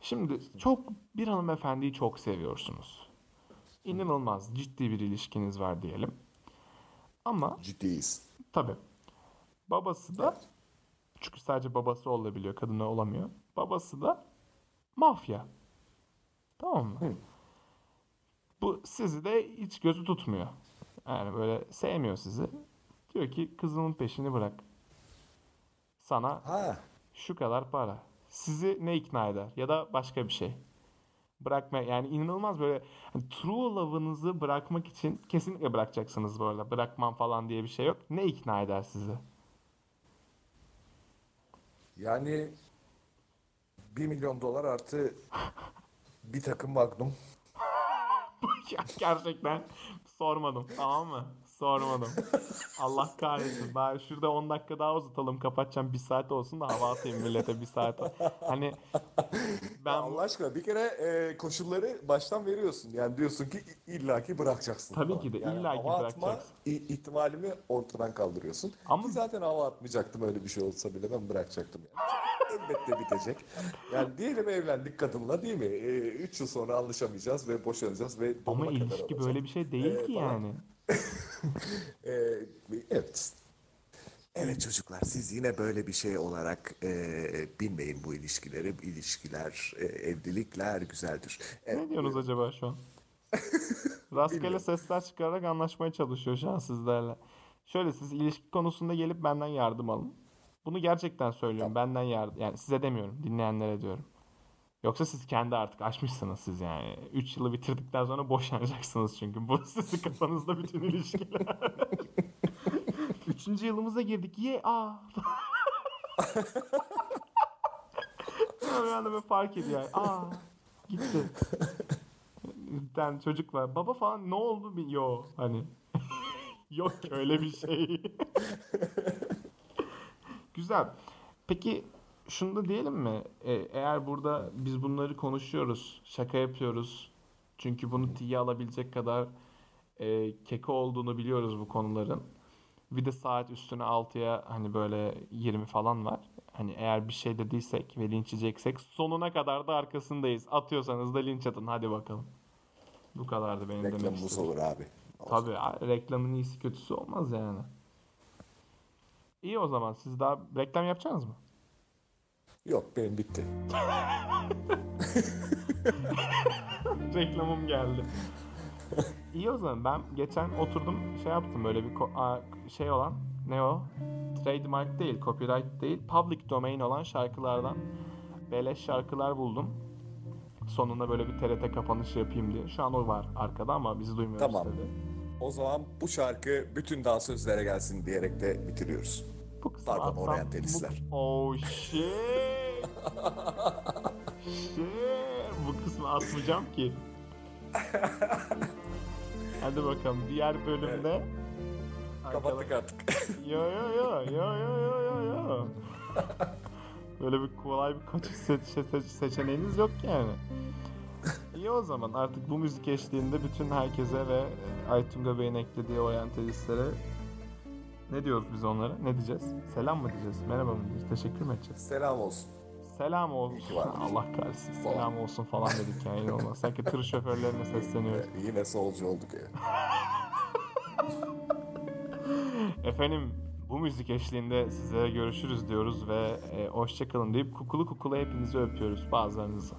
[SPEAKER 1] Şimdi çok bir hanımefendiyi çok seviyorsunuz. İnanılmaz ciddi bir ilişkiniz var diyelim. Ama
[SPEAKER 3] ciddiyiz.
[SPEAKER 1] Tabii. Babası da çünkü sadece babası olabiliyor, kadını olamıyor. Babası da mafya. Tamam mı?
[SPEAKER 3] Hı.
[SPEAKER 1] Bu sizi de hiç gözü tutmuyor. Yani böyle sevmiyor sizi. Diyor ki kızının peşini bırak. Sana
[SPEAKER 3] Ha
[SPEAKER 1] şu kadar para. Sizi ne ikna eder? Ya da başka bir şey. Bırakma yani inanılmaz böyle hani true love'ınızı bırakmak için kesinlikle bırakacaksınız arada. Bırakmam falan diye bir şey yok. Ne ikna eder sizi?
[SPEAKER 3] Yani 1 milyon dolar artı bir takım magnum.
[SPEAKER 1] Gerçekten sormadım tamam mı? Sormadım. Allah kahretsin. Bari şurada 10 dakika daha uzatalım kapatacağım. Bir saat olsun da hava atayım millete bir saat. Hani ben
[SPEAKER 2] Allah aşkına bir kere e, koşulları baştan veriyorsun. Yani diyorsun ki illaki bırakacaksın.
[SPEAKER 1] Tabii
[SPEAKER 2] falan.
[SPEAKER 1] ki de,
[SPEAKER 2] Yani
[SPEAKER 1] illaki
[SPEAKER 2] hava atma
[SPEAKER 1] bırakacaksın.
[SPEAKER 2] i- ihtimalimi ortadan kaldırıyorsun.
[SPEAKER 1] Ama-
[SPEAKER 2] Ki zaten hava atmayacaktım öyle bir şey olsa bile ben bırakacaktım yani. Elbette bitecek. Yani diyelim evlendik kadınla değil mi? 3 yıl sonra anlaşamayacağız ve boşanacağız ve
[SPEAKER 1] ama ilişki böyle bir şey değil
[SPEAKER 2] Ee,
[SPEAKER 1] ki
[SPEAKER 2] falan. evet. Evet çocuklar siz yine böyle bir şey olarak e, bilmeyin bu ilişkileri. İlişkiler, e, evlilikler güzeldir. Evet,
[SPEAKER 1] Ne diyorsunuz acaba şu an? Rastgele sesler çıkararak anlaşmaya çalışıyor şu an sizlerle. Şöyle siz ilişki konusunda gelip benden yardım alın. Bunu gerçekten söylüyorum. Benden yardım. Yani size demiyorum. Dinleyenlere diyorum. Yoksa siz kendi artık aşmışsınız siz yani. 3 yılı bitirdikten sonra boşanacaksınız çünkü. Bu sizin kafanızda bütün ilişkiler. Üçüncü yılımıza girdik. Ye aa. Sonra bir anda böyle fark ediyor. yani. Aa gitti. Tane çocuk var. Baba falan ne oldu? Bir... Yo hani. Yok öyle bir şey. Güzel. Peki şunu da diyelim mi? E, eğer burada biz bunları konuşuyoruz, şaka yapıyoruz. Çünkü bunu tiye alabilecek kadar e, keko olduğunu biliyoruz bu konuların. Bir de saat üstüne 6'ya hani böyle 20 falan var. Hani eğer bir şey dediysek ve linç yiyeceksek sonuna kadar da arkasındayız. Atıyorsanız da linç atın hadi bakalım. Bu kadardı benim demek
[SPEAKER 2] Reklamımız
[SPEAKER 1] istediğim.
[SPEAKER 2] olur abi.
[SPEAKER 1] Tabii a- reklamın iyisi kötüsü olmaz yani. İyi o zaman siz daha reklam yapacaksınız mı?
[SPEAKER 2] Yok benim bitti.
[SPEAKER 1] Reklamım geldi. İyi o zaman ben geçen oturdum şey yaptım böyle bir ko- şey olan ne o? Trademark değil, copyright değil, public domain olan şarkılardan beleş şarkılar buldum. Sonunda böyle bir TRT kapanışı yapayım diye. Şu an o var arkada ama bizi duymuyoruz
[SPEAKER 2] Tamam.
[SPEAKER 1] tabii.
[SPEAKER 2] O zaman bu şarkı bütün dansözlere gelsin diyerek de bitiriyoruz.
[SPEAKER 1] Bu kısmı
[SPEAKER 2] Pardon,
[SPEAKER 1] atsam-
[SPEAKER 2] oryantalistler.
[SPEAKER 1] Bu... Oh shit. Bu kısmı atmayacağım ki. Hadi bakalım diğer bölümde.
[SPEAKER 2] Kapattık artık.
[SPEAKER 1] Yo yo yo yo yo yo yo yo. Böyle bir kolay bir kaçış se- se- seçeneğiniz yok yani. İyi o zaman artık bu müzik eşliğinde bütün herkese ve Aytunga Bey'in eklediği oryantalistlere ne diyoruz biz onlara? Ne diyeceğiz? Selam mı diyeceğiz? Merhaba mı diyeceğiz? Teşekkür mü edeceğiz?
[SPEAKER 2] Selam olsun.
[SPEAKER 1] Selam olsun. Allah kahretsin. Selam olsun falan dedik yani olmaz. Sanki tır şoförlerine sesleniyoruz.
[SPEAKER 2] Yine solcu olduk ya.
[SPEAKER 1] Efendim bu müzik eşliğinde sizlere görüşürüz diyoruz ve e, hoşçakalın deyip kukulu kukulu hepinizi öpüyoruz bazılarınızı.